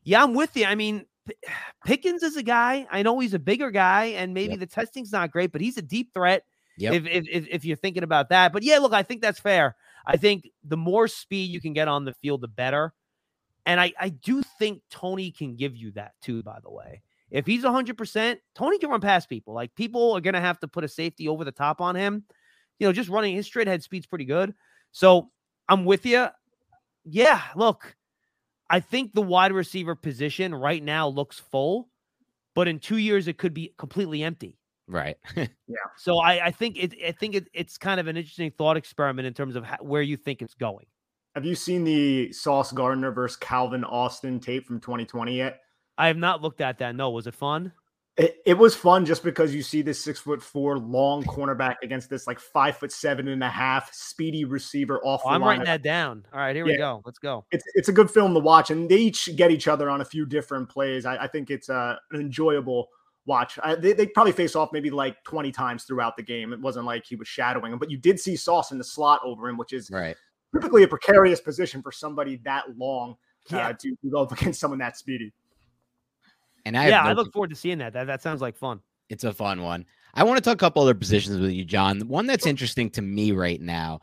yeah, I'm with you. I mean, (sighs) Pickens is a guy. I know he's a bigger guy, and maybe Yep. the testing's not great, but he's a deep threat. Yep. If, if if you're thinking about that, but yeah, look, I think that's fair. I think the more speed you can get on the field, the better. And I, I do think Toney can give you that too, by the way. If he's 100%, Toney can run past people. Like people are going to have to put a safety over the top on him. You know, just running his straight head speed's pretty good. So I'm with you. Yeah, look, I think the wide receiver position right now looks full, but in two years it could be completely empty. Right. (laughs) Yeah. So I, I think it, I think it, it's kind of an interesting thought experiment in terms of how, where you think it's going. Have you seen the Sauce Gardner versus Calvin Austin tape from 2020 yet? I have not looked at that. No, was it fun? It, it was fun just because you see this six foot four long cornerback against this like five foot seven and a half speedy receiver off Oh, the I'm line. writing that down. All right, here we go. Let's go. It's it's a good film to watch, and they each get each other on a few different plays. I, I think it's uh, an enjoyable watch. I, they they probably face off maybe like 20 times throughout the game. It wasn't like he was shadowing him, but you did see Sauce in the slot over him, which is right. typically a precarious position for somebody that long Yeah. uh, to go up against someone that speedy. And I yeah, no I look forward to seeing that. That that sounds like fun. It's a fun one. I want to talk a couple other positions with you, John. One that's interesting to me right now,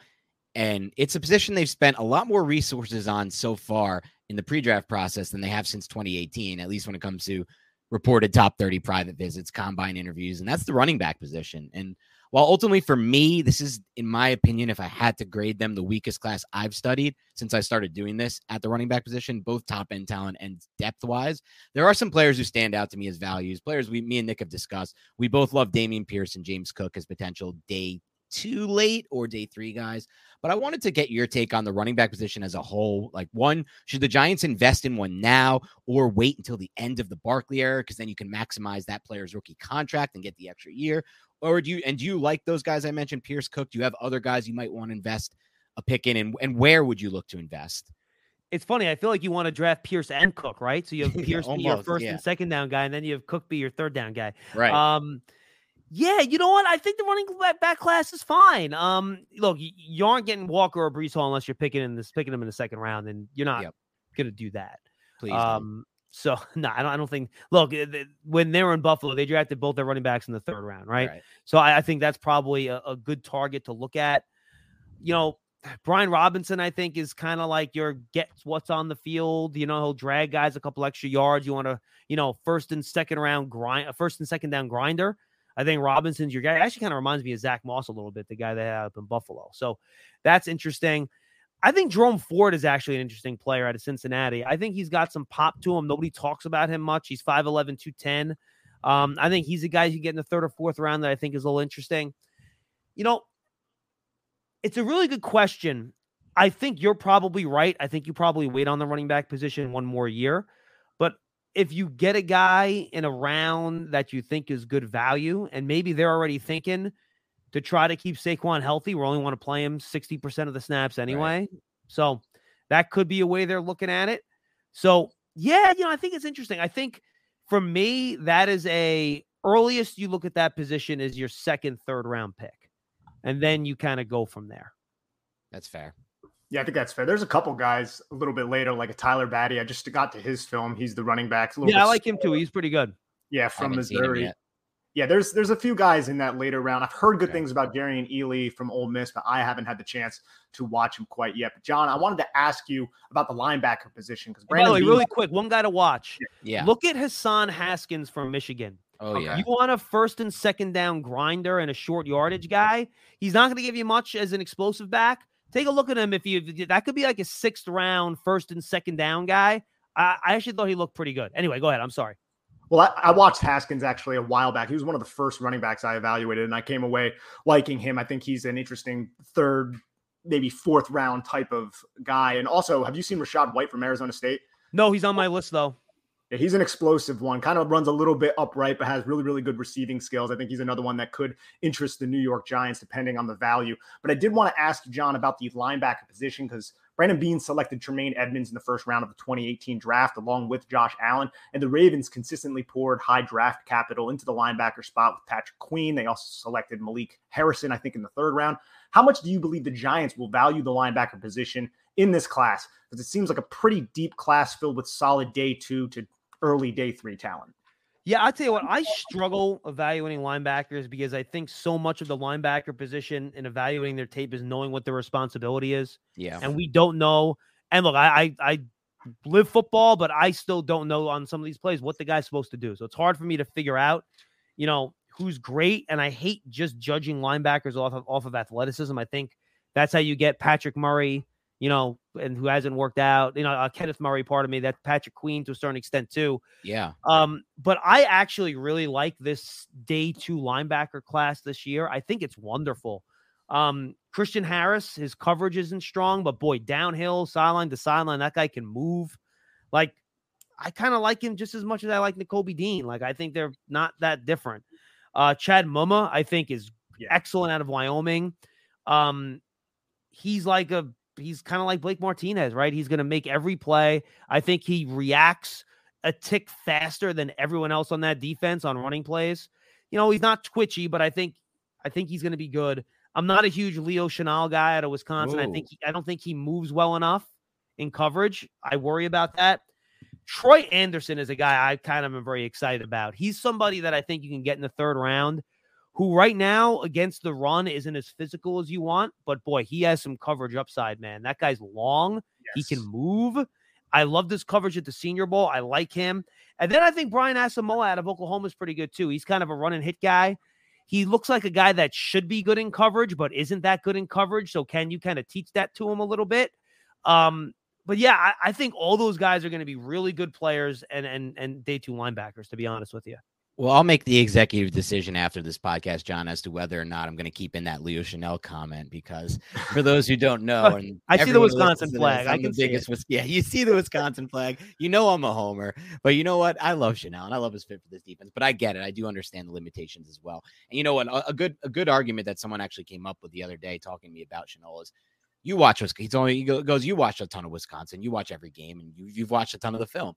and it's a position they've spent a lot more resources on so far in the pre-draft process than they have since 2018, at least when it comes to reported top 30 private visits, combine interviews, and that's the running back position. And while ultimately for me, this is, in my opinion, if I had to grade them, the weakest class I've studied since I started doing this at the running back position, both top end talent and depth wise, there are some players who stand out to me as values. Players we, me and Nick have discussed. We both love Dameon Pierce and James Cook as potential day two late or day three guys. But I wanted to get your take on the running back position as a whole. Like, one, should the Giants invest in one now or wait until the end of the Barkley era? Because then you can maximize that player's rookie contract and get the extra year. Or do you, and do you like those guys I mentioned, Pierce Cook? Do you have other guys you might want to invest a pick in? And, and where would you look to invest? It's funny. I feel like you want to draft Pierce and Cook, right? So you have (laughs) Yeah, Pierce be your first yeah. and second down guy, and then you have Cook be your third down guy. Right. Um, yeah, you know what? I think the running back- back class is fine. Um, look, you, you aren't getting Walker or Breece Hall unless you're picking in this picking them in the second round, and you're not Yep. gonna do that. Please. Um, so (laughs) no, I don't. I don't think. Look, uh, when they were in Buffalo, they drafted both their running backs in the third round, right? Right. So I, I think that's probably a, a good target to look at. You know, (sighs) Brian Robinson, I think, is kind of like your get what's on the field. You know, he'll drag guys a couple extra yards. You want to, you know, first and second round grind, a first and second down grinder. I think Robinson's your guy. Actually, kind of reminds me of Zach Moss a little bit, the guy they had up in Buffalo. So that's interesting. I think Jerome Ford is actually an interesting player out of Cincinnati. I think he's got some pop to him. Nobody talks about him much. He's 5'11, 210. Um, I think he's a guy you get in the third or fourth round that I think is a little interesting. You know, it's a really good question. I think you're probably right. I think you probably wait on the running back position one more year. But if you get a guy in a round that you think is good value, and maybe they're already thinking to try to keep Saquon healthy, we only want to play him 60% of the snaps anyway. So that could be a way they're looking at it. So yeah, you know, I think it's interesting. I think for me, that is a earliest you look at that position is your second, third round pick. And then you kind of go from there. That's fair. Yeah, I think that's fair. There's a couple guys a little bit later, like a Tyler Badie. I just got to his film. He's the running back. Yeah, I like him too. He's pretty good. Yeah, from Missouri. Yeah, there's there's a few guys in that later round. I've heard good okay. things about Jerrion Ealy from Ole Miss, but I haven't had the chance to watch him quite yet. But John, I wanted to ask you about the linebacker position because Brandon. By the way, really quick, one guy to watch. Yeah. Look at Hassan Haskins from Michigan. Oh yeah. You want a first and second down grinder and a short yardage guy. He's not going to give you much as an explosive back. Take a look at him. If you that could be like a sixth round first and second down guy. I, I actually thought he looked pretty good. Anyway, go ahead. I'm sorry. Well, I, I, watched Haskins actually a while back. He was one of the first running backs I evaluated, and I came away liking him. I think he's an interesting third, maybe fourth round type of guy. And also, have you seen Rachaad White from Arizona State? No, he's on my list though. Yeah, he's an explosive one. Kind of runs a little bit upright, but has really, really good receiving skills. I think he's another one that could interest the New York Giants, depending on the value. But I did want to ask John about the linebacker position because Brandon Beane selected Tremaine Edmunds in the first round of the 2018 draft, along with Josh Allen. And the Ravens consistently poured high draft capital into the linebacker spot with Patrick Queen. They also selected Malik Harrison, I think, in the third round. How much do you believe the Giants will value the linebacker position in this class? Because it seems like a pretty deep class filled with solid day two to early day three talent. Yeah, I tell you what, I struggle evaluating linebackers because I think so much of the linebacker position in evaluating their tape is knowing what their responsibility is. Yeah. And we don't know. And look, I, I, I live football, but I still don't know on some of these plays what the guy's supposed to do. So it's hard for me to figure out, you know, who's great. And I hate just judging linebackers off of off of athleticism. I think that's how you get Patrick Murray, you know, and who hasn't worked out. You know, uh, Kenneth Murray, part of me. that Patrick Queen to a certain extent too. Yeah. Um, but I actually really like this day two linebacker class this year. I think it's wonderful. Um, Christian Harris, his coverage isn't strong, but boy, downhill, sideline to sideline, that guy can move. Like, I kind of like him just as much as I like Nakobe Dean. Like, I think they're not that different. Uh, Chad Muma, I think, is yeah. excellent out of Wyoming. Um, he's like a he's kind of like Blake Martinez, right? He's going to make every play. I think he reacts a tick faster than everyone else on that defense on running plays. You know, he's not twitchy, but I think I think he's going to be good. I'm not a huge Leo Chenal guy out of Wisconsin. I think he, I don't think he moves well enough in coverage. I worry about that. Troy Andersen is a guy I kind of am very excited about. He's somebody that I think you can get in the third round who right now against the run isn't as physical as you want, but boy, he has some coverage upside, man. That guy's long. Yes. He can move. I love this coverage at the Senior Bowl. I like him. And then I think Brian Asamoah out of Oklahoma is pretty good too. He's kind of a run and hit guy. He looks like a guy that should be good in coverage, but isn't that good in coverage. So can you kind of teach that to him a little bit? Um, but yeah, I, I think all those guys are going to be really good players and and and day two linebackers, to be honest with you. Well, I'll make the executive decision after this podcast, John, as to whether or not I'm going to keep in that Leo Chenal comment because for those who don't know, (laughs) and I see the Wisconsin flag. This, I can the biggest, it. yeah, you see the Wisconsin flag. You know I'm a homer, but you know what? I love Chenal and I love his fit for this defense. But I get it. I do understand the limitations as well. And you know what? A, a good a good argument that someone actually came up with the other day talking to me about Chenal is you watch He's only he goes, you watch a ton of Wisconsin. You watch every game, and you, you've watched a ton of the film.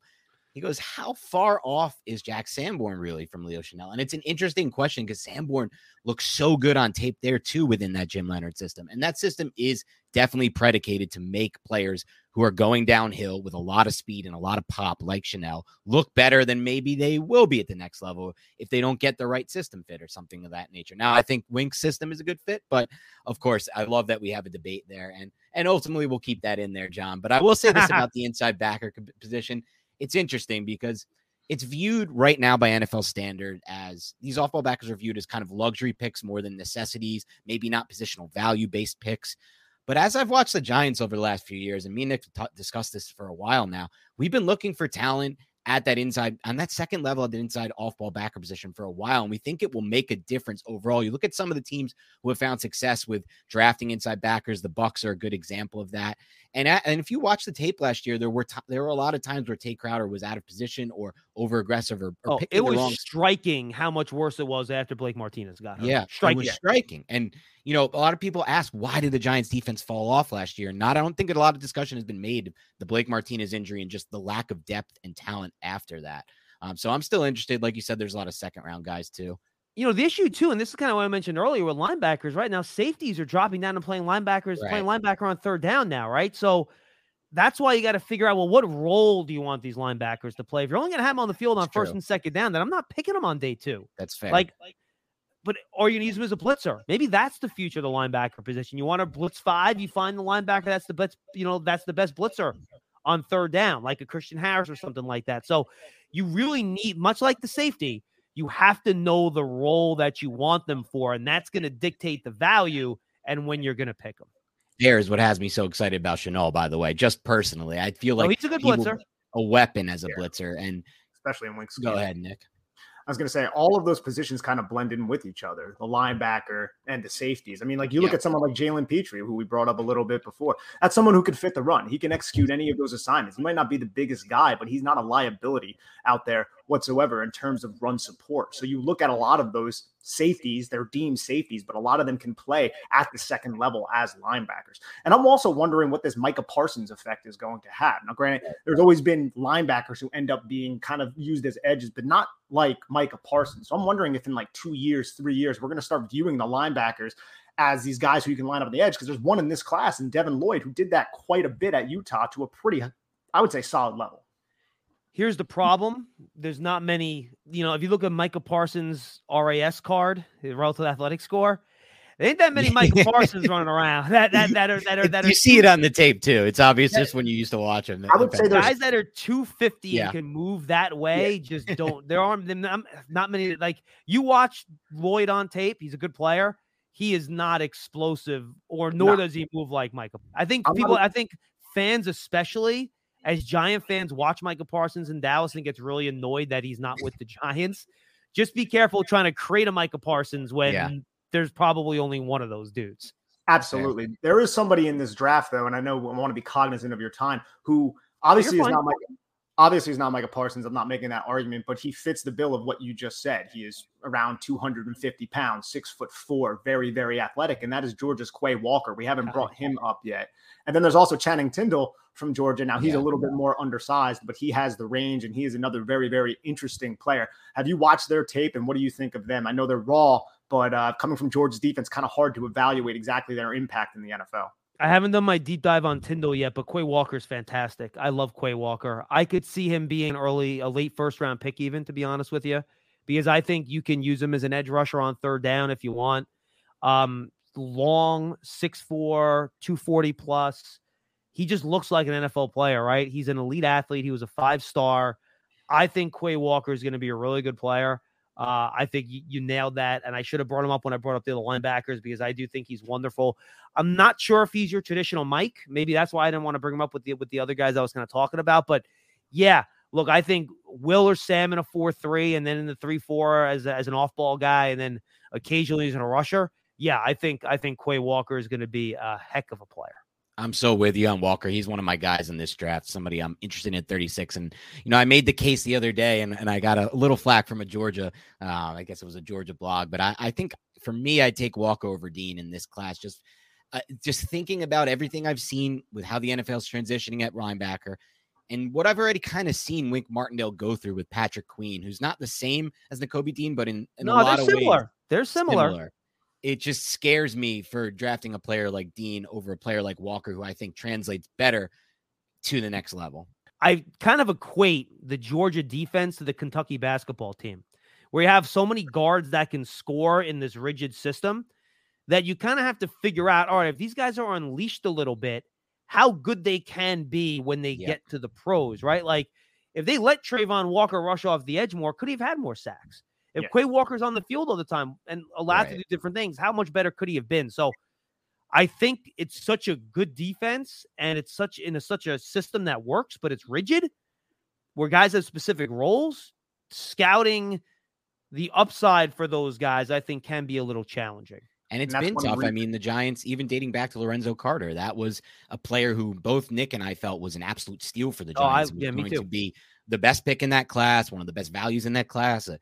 He goes, How far off is Jack Sanborn really from Leo Chenal? And it's an interesting question because Sanborn looks so good on tape there too within that Jim Leonhard system. And that system is definitely predicated to make players who are going downhill with a lot of speed and a lot of pop, like Chenal, look better than maybe they will be at the next level if they don't get the right system fit or something of that nature. Now, I think Wink's system is a good fit, but of course, I love that we have a debate there. And and ultimately we'll keep that in there, John. But I will say this (laughs) about the inside backer position it's interesting because it's viewed right now by NFL standard as these off ball backers are viewed as kind of luxury picks more than necessities, maybe not positional value based picks. But as I've watched the Giants over the last few years, and me and Nick t- discussed this for a while now, we've been looking for talent at that inside on that second level at the inside off ball backer position for a while. And we think it will make a difference overall. You look at some of the teams who have found success with drafting inside backers. The Bucks are a good example of that. And, and if you watch the tape last year, there were t- there were a lot of times where Tae Crowder was out of position or over aggressive or, or oh, it was wrong... striking how much worse it was after Blake Martinez got hurt. Yeah, striking, striking. And you know, a lot of people ask why did the Giants defense fall off last year? Not, I don't think a lot of discussion has been made the Blake Martinez injury and just the lack of depth and talent after that. Um, so I'm still interested. Like you said, there's a lot of second round guys too. you know, the issue too, and this is kind of what I mentioned earlier with linebackers. Right now, safeties are dropping down and playing linebackers, right. playing linebacker on third down now, right? So that's why you got to figure out well, what role do you want these linebackers to play? If you're only going to have them on the field on that's first true. and second down, then I'm not picking them on day two. That's fair. Like, like but or you use him as a blitzer. Maybe that's the future of the linebacker position. You want to blitz five, you find the linebacker that's the best, you know, that's the best blitzer on third down, like a Christian Harris or something like that. So you really need, much like the safety, you have to know the role that you want them for, and that's going to dictate the value and when you're going to pick them. There's what has me so excited about Chenal, by the way, just personally. I feel oh, like oh, he's a good blitzer, a weapon as a blitzer, and especially in wings. Go ahead, Nick. I was going to say all of those positions kind of blend in with each other, the linebacker and the safeties. I mean, like you look yeah. at someone like Jalen Pitre, who we brought up a little bit before. That's someone who could fit the run. He can execute any of those assignments. He might not be the biggest guy, but he's not a liability out there whatsoever in terms of run support. So you look at a lot of those safeties, they're deemed safeties, but a lot of them can play at the second level as linebackers. And I'm also wondering what this Micah Parsons effect is going to have. Now, granted, there's always been linebackers who end up being kind of used as edges, but not like Micah Parsons. So I'm wondering if in like two years, three years, we're going to start viewing the linebackers as these guys who you can line up on the edge because there's one in this class and Devin Lloyd who did that quite a bit at Utah to a pretty, I would say, solid level. Here's the problem. There's not many, you know, if you look at Michael Parsons' RAS card, his relative athletic score, there ain't that many (laughs) Michael Parsons running around. That that that are that are that are you see it on the tape too. It's obvious just when you used to watch him. I would say guys that are 250 yeah. and can move that way yeah. just (laughs) don't. There aren't not many. Like you watch Lloyd on tape, he's a good player. He is not explosive, or nor no. does he move like Michael. I think I'm people. Not, I think fans especially as Giant fans watch Micah Parsons in Dallas and gets really annoyed that he's not with the Giants, just be careful trying to create a Micah Parsons when yeah. there's probably only one of those dudes. Absolutely. There is somebody in this draft, though, and I know I want to be cognizant of your time, who obviously is not Micah. Obviously, he's not Micah Parsons. I'm not making that argument, but he fits the bill of what you just said. He is around 250 pounds, six foot four, very, very athletic, and that is Georgia's Quay Walker. We haven't brought him up yet. And then there's also Channing Tindall, from Georgia. Now he's yeah. a little bit more undersized, but he has the range and he is another very, very interesting player. Have you watched their tape and what do you think of them? I know they're raw, but uh, coming from Georgia's defense, kind of hard to evaluate exactly their impact in the NFL. I haven't done my deep dive on Tindall yet, but Quay Walker's fantastic. I love Quay Walker. I could see him being early, a late first round pick, even to be honest with you, because I think you can use him as an edge rusher on third down if you want. Um, long, 6'4, 240 plus he just looks like an NFL player, right? He's an elite athlete. He was a five star. I think Quay Walker is going to be a really good player. Uh, I think you, you, nailed that, and I should have brought him up when I brought up the other linebackers because I do think he's wonderful. I'm not sure if he's your traditional Mike. Maybe that's why I didn't want to bring him up with the with the other guys I was kind of talking about. But yeah, look, I think Will or Sam in a four three, and then in the three four as as an off ball guy, and then occasionally as a rusher. Yeah, I think I think Quay Walker is going to be a heck of a player. I'm so with you on Walker. He's one of my guys in this draft. Somebody I'm interested in 36. And, you know, I made the case the other day and, and I got a little flack from a Georgia, uh, I guess it was a Georgia blog. But I, I think for me, I'd take Walker over Dean in this class. Just, uh, just thinking about everything I've seen with how the NFL's transitioning at linebacker and what I've already kind of seen Wink Martindale go through with Patrick Queen, who's not the same as Nakobe Dean, but in, in no, a lot of similar. ways. They're similar. similar it just scares me for drafting a player like Dean over a player like Walker, who I think translates better to the next level. I kind of equate the Georgia defense to the Kentucky basketball team, where you have so many guards that can score in this rigid system that you kind of have to figure out all right, if these guys are unleashed a little bit, how good they can be when they yep. get to the pros, right? Like if they let Travon Walker rush off the edge more, could he have had more sacks? If yeah. Quay Walker's on the field all the time and allowed right. to do different things, how much better could he have been? So I think it's such a good defense and it's such in a, such a system that works, but it's rigid where guys have specific roles. Scouting the upside for those guys, I think, can be a little challenging. And it's and been tough. I mean, the Giants, even dating back to Lorenzo Carter, that was a player who both Nick and I felt was an absolute steal for the Giants. Oh, I, yeah, me too. To be the best pick in that class, one of the best values in that class, a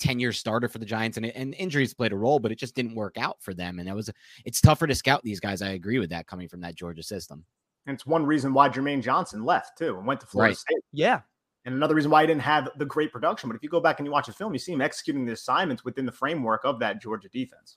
10 year starter for the Giants and, and injuries played a role, but it just didn't work out for them. And that was, it's tougher to scout these guys. I agree with that coming from that Georgia system. And it's one reason why Jermaine Johnson left too and went to Florida right. State. Yeah. And another reason why he didn't have the great production. But if you go back and you watch the film, you see him executing the assignments within the framework of that Georgia defense.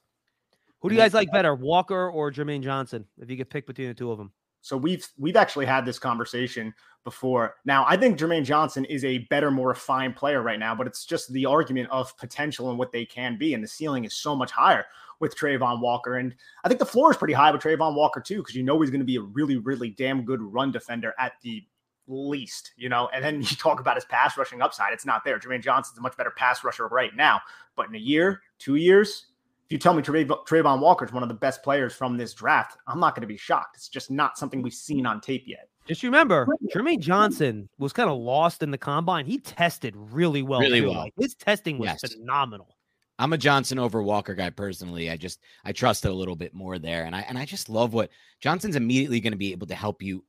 Who do you guys like better, Walker or Jermaine Johnson? If you could pick between the two of them. So we've we've actually had this conversation before. Now, I think Jermaine Johnson is a better, more refined player right now, but it's just the argument of potential and what they can be. And the ceiling is so much higher with Travon Walker. And I think the floor is pretty high with Travon Walker, too, because you know he's going to be a really, really damn good run defender at the least, you know. And then (laughs) you talk about his pass rushing upside, it's not there. Jermaine Johnson's a much better pass rusher right now. But in a year, two years, you tell me Travon Walker is one of the best players from this draft, I'm not going to be shocked. It's just not something we've seen on tape yet. Just remember, Jermaine Johnson was kind of lost in the combine. He tested really well. Really too. well. Like, his testing was Yes. phenomenal. I'm a Johnson over Walker guy personally. I just I trust it a little bit more there, and I and I just love what Johnson's immediately going to be able to help you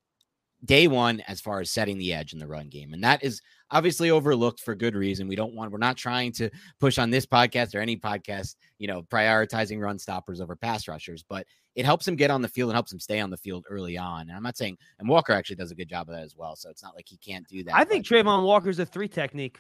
day one as far as setting the edge in the run game, and that is obviously overlooked for good reason. We don't want we're not trying to push on this podcast or any podcast, you know, prioritizing run stoppers over pass rushers, but it helps him get on the field and helps him stay on the field early on. And I'm not saying and Walker actually does a good job of that as well, so it's not like he can't do that. I think but- Travon Walker's a three technique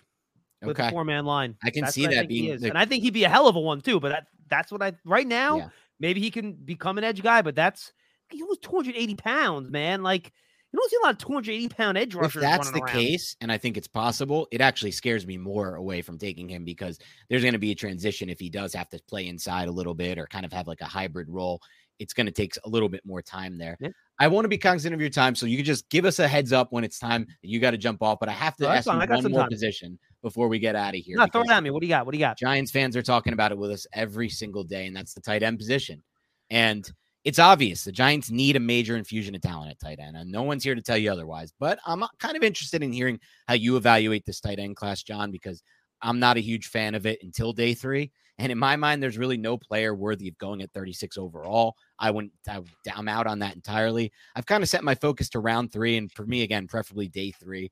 with okay. a four man line. I can That's see that being the- and I think he'd be a hell of a one too. But that that's what I right now. Yeah. Maybe he can become an edge guy, but that's he was 280 pounds, man. Like you don't see a lot of 280 pound edge if rushers. that's the around. case, and I think it's possible, it actually scares me more away from taking him because there's going to be a transition if he does have to play inside a little bit or kind of have like a hybrid role. It's going to take a little bit more time there. Yeah. I want to be cognizant of your time, so you can just give us a heads up when it's time that you got to jump off. But I have to Oh, ask. You one more time. position before we get out of here. No, throw it at me. What do you got? What do you got? Giants fans are talking about it with us every single day, and that's the tight end position. And it's obvious the Giants need a major infusion of talent at tight end, and no one's here to tell you otherwise. But I'm kind of interested in hearing how you evaluate this tight end class, John, because I'm not a huge fan of it until day three. And in my mind, there's really no player worthy of going at 36 overall. I wouldn't, I, I'm out on that entirely. I've kind of set my focus to round three, and for me, again, preferably day three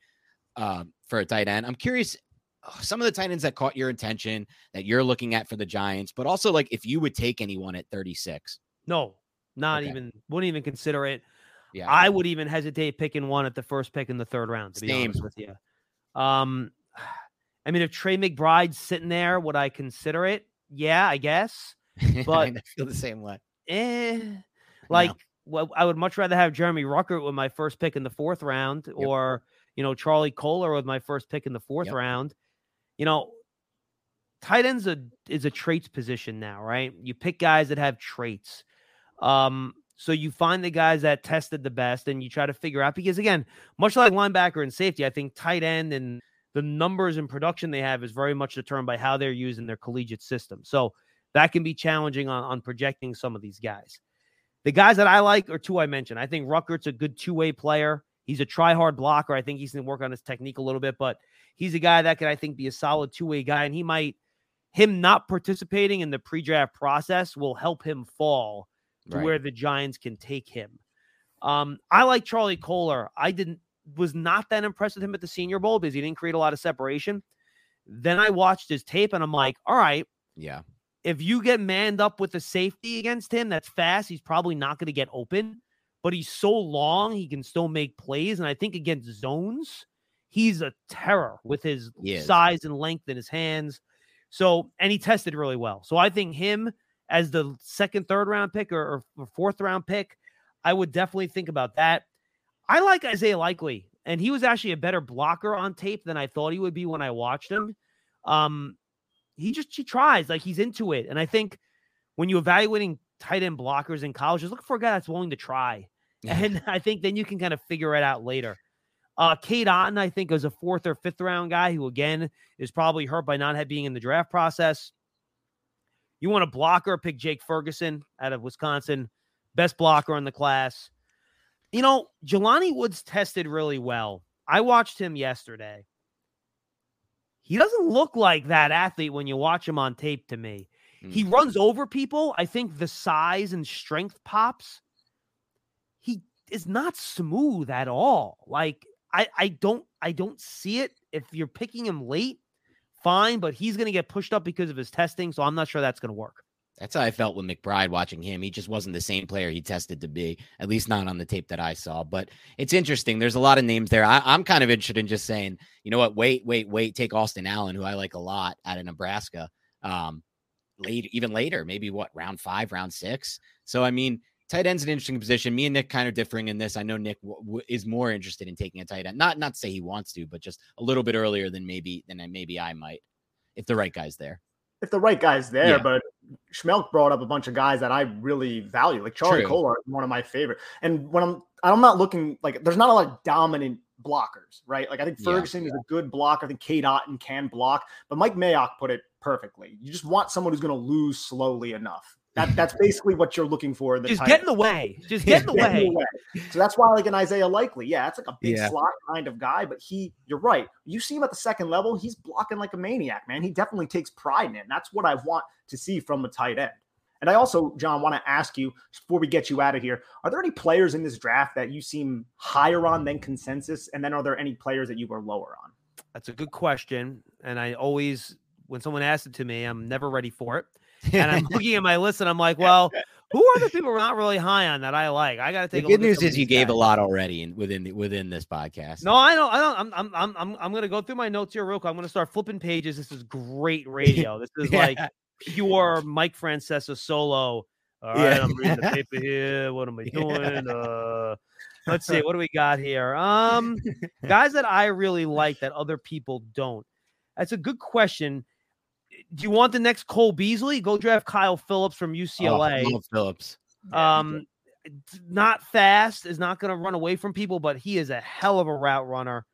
um, for a tight end. I'm curious uh, some of the tight ends that caught your attention that you're looking at for the Giants, but also like if you would take anyone at 36. No, not Okay. even. Wouldn't even consider it. Yeah. I would even hesitate picking one at the first pick in the third round. To be Same. honest with you, um, (sighs) I mean, if Trey McBride's sitting there, would I consider it? Yeah, I guess. (laughs) but- I feel the same way. Eh, like, well, I would much rather have Jeremy Ruckert with my first pick in the fourth round, or you know Charlie Kolar with my first pick in the fourth Yep. round. You know, tight ends a, is a traits position now, right? You pick guys that have traits. Um, so you find the guys that tested the best, and you try to figure out because again, much like linebacker and safety, I think tight end and the numbers and production they have is very much determined by how they're using their collegiate system. So that can be challenging on, on projecting some of these guys. The guys that I like are two I mentioned. I think Ruckert's a good two way player. He's a try hard blocker. I think he's going to work on his technique a little bit, but he's a guy that could, I think, be a solid two way guy. And he might, him not participating in the pre draft process will help him fall to Right. where the Giants can take him. Um, I like Charlie Kolar. I didn't was not that impressed with him at the Senior Bowl because he didn't create a lot of separation. Then I watched his tape and I'm like, all right, Yeah. if you get manned up with a safety against him that's fast, he's probably not going to get open. But he's so long, he can still make plays. And I think against zones, he's a terror with his size and length in his hands. So, and he tested really well. So I think him as the second, third round pick or, or fourth round pick, I would definitely think about that. I like Isaiah Likely, and he was actually a better blocker on tape than I thought he would be when I watched him. Um, he just he tries like he's into it, and I think when you're evaluating tight end blockers in college, just look for a guy that's willing to try, (laughs) and I think then you can kind of figure it out later. Uh, Cade Otton, I think, is a fourth or fifth round guy who, again, is probably hurt by not being in the draft process. You want a blocker, pick Jake Ferguson out of Wisconsin, best blocker in the class. You know, Jelani Woods tested really well. I watched him yesterday. He doesn't look like that athlete when you watch him on tape to me. He mm. runs over people. I think the size and strength pops. He is not smooth at all. Like I, I don't I don't see it. If you're picking him late, fine, but he's gonna get pushed up because of his testing. So I'm not sure that's gonna work. That's how I felt with McBride watching him. He just wasn't the same player he tested to be, at least not on the tape that I saw. But it's interesting. There's a lot of names there. I, am kind of interested in just saying, you know what? Wait, wait, wait. Take Austin Allen, who I like a lot out of Nebraska. Um, late, even later, maybe what round five, round six. So I mean, tight end's an interesting position. Me and Nick kind of differing in this. I know Nick w- w- is more interested in taking a tight end. Not not to say he wants to, but just a little bit earlier than maybe than maybe I might, if the right guy's there if the right guy's there. Yeah. But Schmeelk brought up a bunch of guys that I really value, like Charlie Kolar, one of my favorite. And when I'm I'm not looking like there's not a lot of dominant blockers, right? Like I think Ferguson yeah, yeah. is a good blocker. I think Cade Otton can block, but Mike Mayock put it perfectly. You just want someone who's going to lose slowly enough. That, (laughs) that's basically what you're looking for. In the Just get in the way. Just get in the, way. in the way. So that's why, like an Isaiah Likely, yeah, that's like a big yeah. slot kind of guy. But he, you're right. You see him at the second level, he's blocking like a maniac, man. He definitely takes pride in it. And that's what I want to see from a tight end. And I also, John, want to ask you before we get you out of here: Are there any players in this draft that you seem higher on than consensus? And then are there any players that you were lower on? That's a good question. And I always, when someone asks it to me, I'm never ready for it and I'm (laughs) looking at my list and I'm like, well, who are the people we're not really high on that I like? I got to take. The good news is you gave a lot already in, within the, within this podcast. No, I don't. I don't. I'm I'm I'm I'm, to go through my notes here real quick. I'm going to start flipping pages. This is great radio. (laughs) This is yeah. like pure Mike Francesa solo. All right, yeah. I'm reading the paper here. What am I (laughs) doing? Uh, let's see. What do we got here? Um, guys that I really like that other people don't. That's a good question do you want the next Cole Beasley? Go draft Kyle Phillips from UCLA. Oh, Phillips. Um, not fast, is not going to run away from people, but he is a hell of a route runner.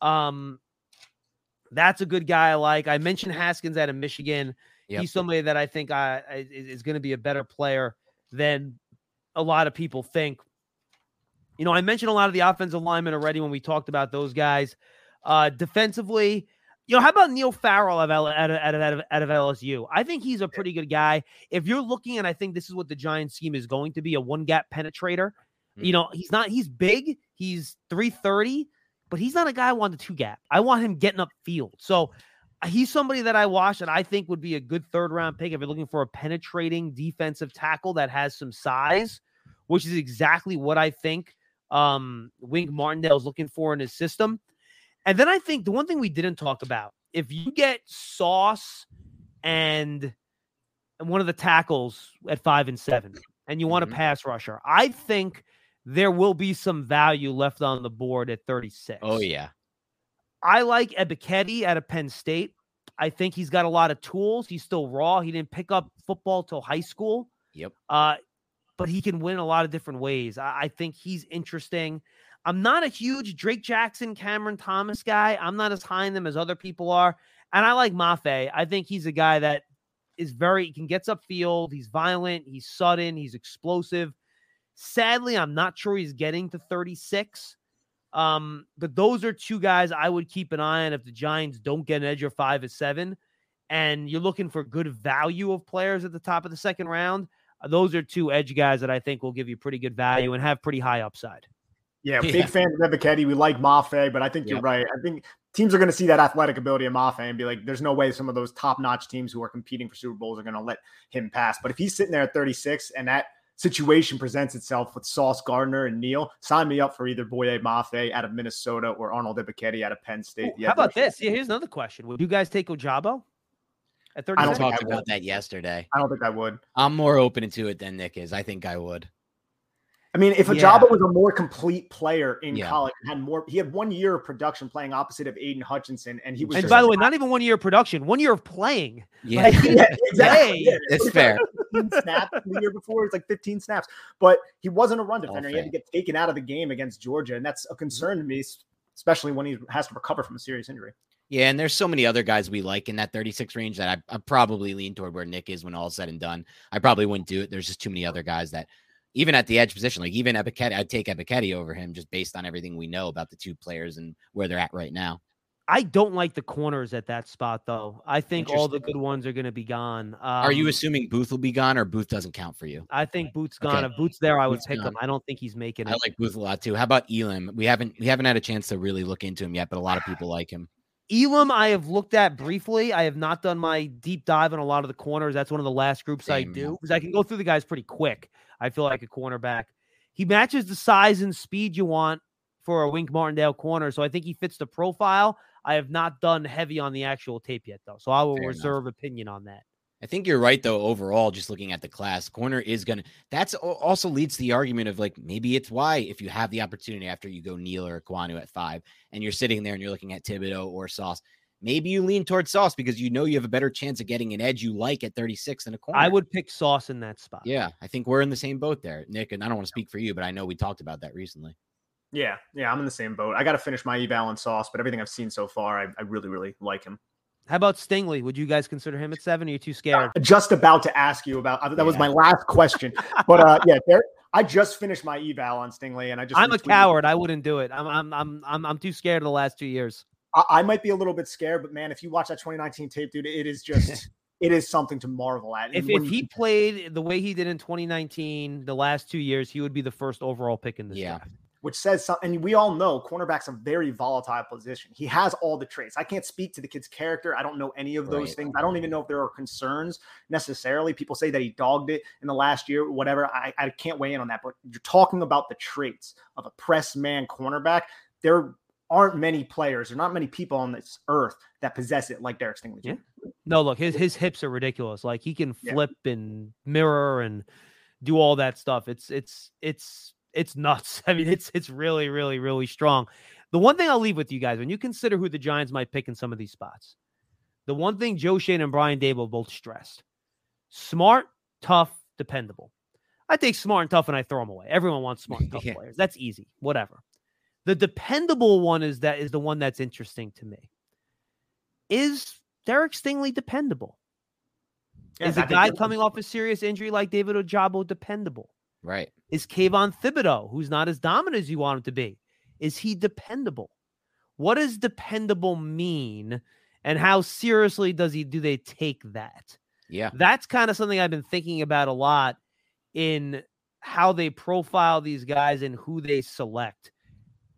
Um, that's a good guy I like. I mentioned Haskins out of Michigan. Yep. He's somebody that I think I, I is going to be a better player than a lot of people think. You know, I mentioned a lot of the offensive linemen already when we talked about those guys. Uh, defensively, you know, how about Neil Farrell out of, out, of, out, of, out of LSU? I think he's a pretty good guy. If you're looking, and I think this is what the Giants scheme is going to be a one gap penetrator. Mm-hmm. You know, he's not, he's big, he's 330, but he's not a guy I want the two gap. I want him getting up field. So he's somebody that I watch and I think would be a good third round pick if you're looking for a penetrating defensive tackle that has some size, which is exactly what I think um, Wink Martindale is looking for in his system. And then I think the one thing we didn't talk about, if you get Sauce and and one of the tackles at five and seven, and you want mm-hmm. a pass rusher, I think there will be some value left on the board at 36. Oh, yeah. I like Ebiketie out of Penn State. I think he's got a lot of tools. He's still raw. He didn't pick up football till high school. Yep. Uh, but he can win a lot of different ways. I, I think he's interesting. I'm not a huge Drake Jackson, Cameron Thomas guy. I'm not as high in them as other people are. And I like Mafe. I think he's a guy that is very, he can gets upfield. He's violent. He's sudden. He's explosive. Sadly, I'm not sure he's getting to 36. Um, but those are two guys I would keep an eye on if the Giants don't get an edge or five or seven, and you're looking for good value of players at the top of the second round. Those are two edge guys that I think will give you pretty good value and have pretty high upside. (laughs) Yeah, big yeah. fan of Ebiketie. We like Mafe, but I think you're right. I think teams are going to see that athletic ability of Mafe and be like, there's no way some of those top notch teams who are competing for Super Bowls are going to let him pass. But if he's sitting there at 36 and that situation presents itself with Sauce Gardner and Neal, sign me up for either Boye Mafe out of Minnesota or Arnold Ebiketie out of Penn State. Ooh, how about this? Yeah, here's another question. Would you guys take Ojabo? At 36? I don't talked about that yesterday. I don't think I would. I'm more open to it than Nick is. I think I would. I mean, if Ojabo yeah. was a more complete player in yeah. college, had more, he had one year of production playing opposite of Aidan Hutchinson, and he was. And by the way, not even one year of production, one year of playing. Yeah, like, (laughs) yeah exactly. Yeah, it's fair. snaps the year before, it's like 15 snaps, but he wasn't a run defender. He had to get taken out of the game against Georgia, and that's a concern to me, especially when he has to recover from a serious injury. Yeah, and there's so many other guys we like in that 36 range that I, I probably lean toward where Nick is when all said and done. I probably wouldn't do it. There's just too many other guys that even at the edge position, like even Ebiketie, I'd take Ebiketie over him just based on everything we know about the two players and where they're at right now. I don't like the corners at that spot, though. I think all the good ones are going to be gone. Um, are you um, assuming Booth will be gone, or Booth doesn't count for you? I think Booth's gone. Okay. If Booth's there, I would Booth's pick gone. him. I don't think he's making it. I like Booth a lot too. How about Elam? We haven't we haven't had a chance to really look into him yet, but a lot of people like him. Elam, I have looked at briefly. I have not done my deep dive on a lot of the corners. That's one of the last groups Same, I do because I can go through the guys pretty quick. I feel like a cornerback. He matches the size and speed you want for a Wink Martindale corner, so I think he fits the profile. I have not done heavy on the actual tape yet, though, so I will Fair enough. reserve opinion on that. I think you're right though. Overall, just looking at the class, corner is gonna. That's also leads to the argument of like maybe it's why if you have the opportunity after you go Neal or Ekwonu at five, and you're sitting there and you're looking at Thibodeaux or Sauce, maybe you lean towards Sauce because you know you have a better chance of getting an edge you like at 36 than a corner. I would pick Sauce in that spot. Yeah, I think we're in the same boat there, Nick. And I don't want to speak for you, but I know we talked about that recently. Yeah, yeah, I'm in the same boat. I got to finish my eval on Sauce, but everything I've seen so far, I, I really, really like him. How about Stingley? Would you guys consider him at seven? Or are you too scared? Just about to ask you about uh, that was my last question, but uh, yeah, there. I just finished my eval on Stingley, and I just I'm a retweeted- coward. I wouldn't do it. I'm I'm I'm I'm I'm too scared of the last two years. I, I might be a little bit scared, but man, if you watch that 2019 tape, dude, it is just (laughs) it is something to marvel at. If if you- he played the way he did in 2019, the last two years, he would be the first overall pick in this Yeah. draft. which says something, and we all know cornerback's a very volatile position. He has all the traits. I can't speak to the kid's character. I don't know any of those Right. things. I don't even know if there are concerns necessarily. People say that he dogged it in the last year, whatever. I, I can't weigh in on that, but you're talking about the traits of a press man cornerback. There aren't many players, or not many people on this earth that possess it like Derek Stingley. Yeah. No, look, his his hips are ridiculous. Like he can Yeah. flip and mirror and do all that stuff. It's it's it's it's nuts. (laughs) I mean, it's it's really really really strong. The one thing I'll leave with you guys when you consider who the Giants might pick in some of these spots, the one thing Joe Schoen and Brian Daboll both stressed: smart, tough, dependable. I take smart and tough and I throw them away. Everyone wants smart and (laughs) tough Yeah. players. That's easy. Whatever. The dependable one is that is the one that's interesting to me. Is Derek Stingley dependable? Yeah, is a guy coming off a serious injury like David Ojabo dependable? Right. Is Kayvon Thibodeaux, who's not as dominant as you want him to be, is he dependable? What does dependable mean, and how seriously does he do they take that? Yeah. That's kind of something I've been thinking about a lot in how they profile these guys and who they select.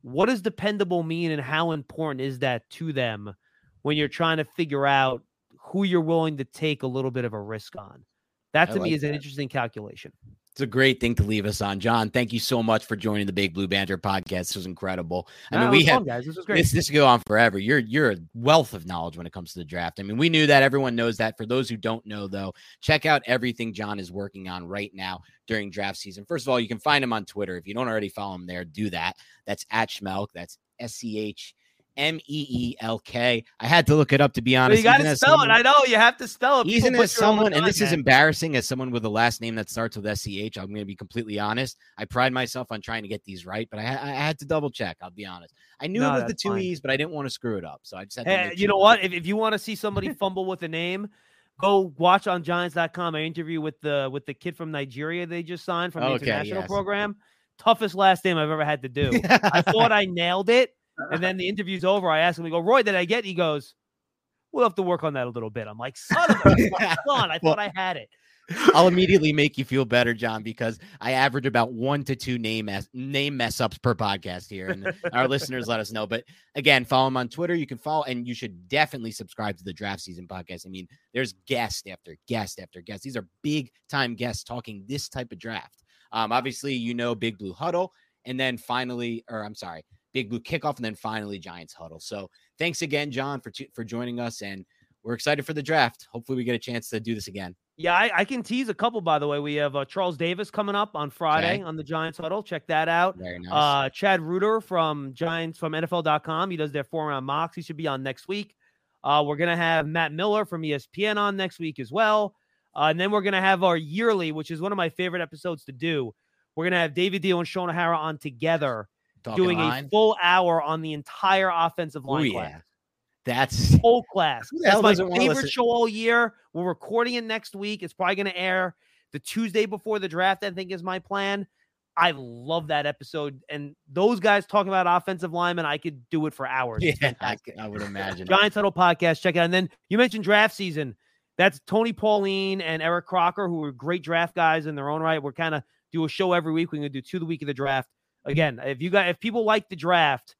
What does dependable mean, and how important is that to them when you're trying to figure out who you're willing to take a little bit of a risk on? That to me like is an interesting calculation. It's a great thing to leave us on. John, thank you so much for joining the Big Blue Banter podcast. This was incredible. I No, mean, we have guys. This was great. this this could go on forever. You're you're a wealth of knowledge when it comes to the draft. I mean, we knew that. Everyone knows that. For those who don't know, though, check out everything John is working on right now during draft season. First of all, you can find him on Twitter. If you don't already follow him there, do that. That's at Schmeelk. That's S C H M E E L K. I had to look it up to be But honest. you got to spell someone- it. I know you have to spell it. Even as someone, and this is embarrassing, as someone with a last name that starts with SCH, I'm going to be completely honest. I pride myself on trying to get these right, but I, I had to double check. I'll be honest. I knew No, it was the two fine. E's, but I didn't want to screw it up. So I just had to. Hey, you know what? If, if you want to see somebody (laughs) fumble with a name, go watch on Giants.com. I interview with the with the kid from Nigeria they just signed from the Okay, international yes. program. Toughest last name I've ever had to do. (laughs) I thought I nailed it, and then the interview's over. I ask him, "We go, Roy, did I get?" it?" He goes, "We'll have to work on that a little bit." I'm like, "Son of a (laughs) son! I Well, thought I had it." I'll immediately make you feel better, John, because I average about one to two name mess, name mess ups per podcast here, and our listeners let us know. But again, follow him on Twitter. You can follow, and you should definitely subscribe to the Draft Season podcast. I mean, there's guest after guest after guest. These are big time guests talking this type of draft. Um, obviously, you know, Big Blue Huddle, and then finally, or I'm sorry, Big Blue Kickoff, and then finally Giants Huddle. So thanks again, John, for t- for joining us, and we're excited for the draft. Hopefully, we get a chance to do this again. Yeah, I, I can tease a couple. By the way, we have uh, Charles Davis coming up on Friday Okay. on the Giants Huddle. Check that out. Very nice. Uh, Chad Reuter from Giants from NFL.com. He does their four round mocks. He should be on next week. Uh, we're gonna have Matt Miller from ESPN on next week as well. Uh, and then we're gonna have our yearly, which is one of my favorite episodes to do. We're gonna have David Diehl and Shaun O'Hara on together, Talking doing line. a full hour on the entire offensive Oh line yeah, class. that's Whole class. That's my favorite show all year. We're recording it next week. It's probably gonna air the Tuesday before the draft. I think is my plan. I love that episode. And those guys talking about offensive linemen, I could do it for (laughs) hours. Yeah. I. I would imagine. Giants Huddle podcast. Check it out. And then you mentioned draft season. That's Tony Pauline and Eric Crocker, who are great draft guys in their own right. We're kind of do a show every week. We're gonna do two the week of the draft. Again, if you got if people like the draft,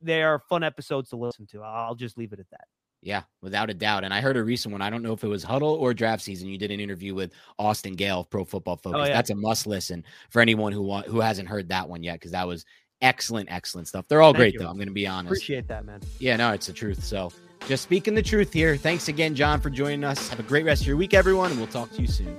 they are fun episodes to listen to. I'll just leave it at that. Yeah, without a doubt. And I heard a recent one. I don't know if it was Huddle or Draft Season. You did an interview with Austin Gayle, of Pro Football oh, Focus. Oh, yeah. That's a must listen for anyone who want, who hasn't heard that one yet because that was excellent, excellent stuff. They're all Thank great you. though. I'm going to be honest. Appreciate that, man. Yeah, no, it's the truth. So just speaking the truth here. Thanks again, John, for joining us. Have a great rest of your week, everyone, and we'll talk to you soon.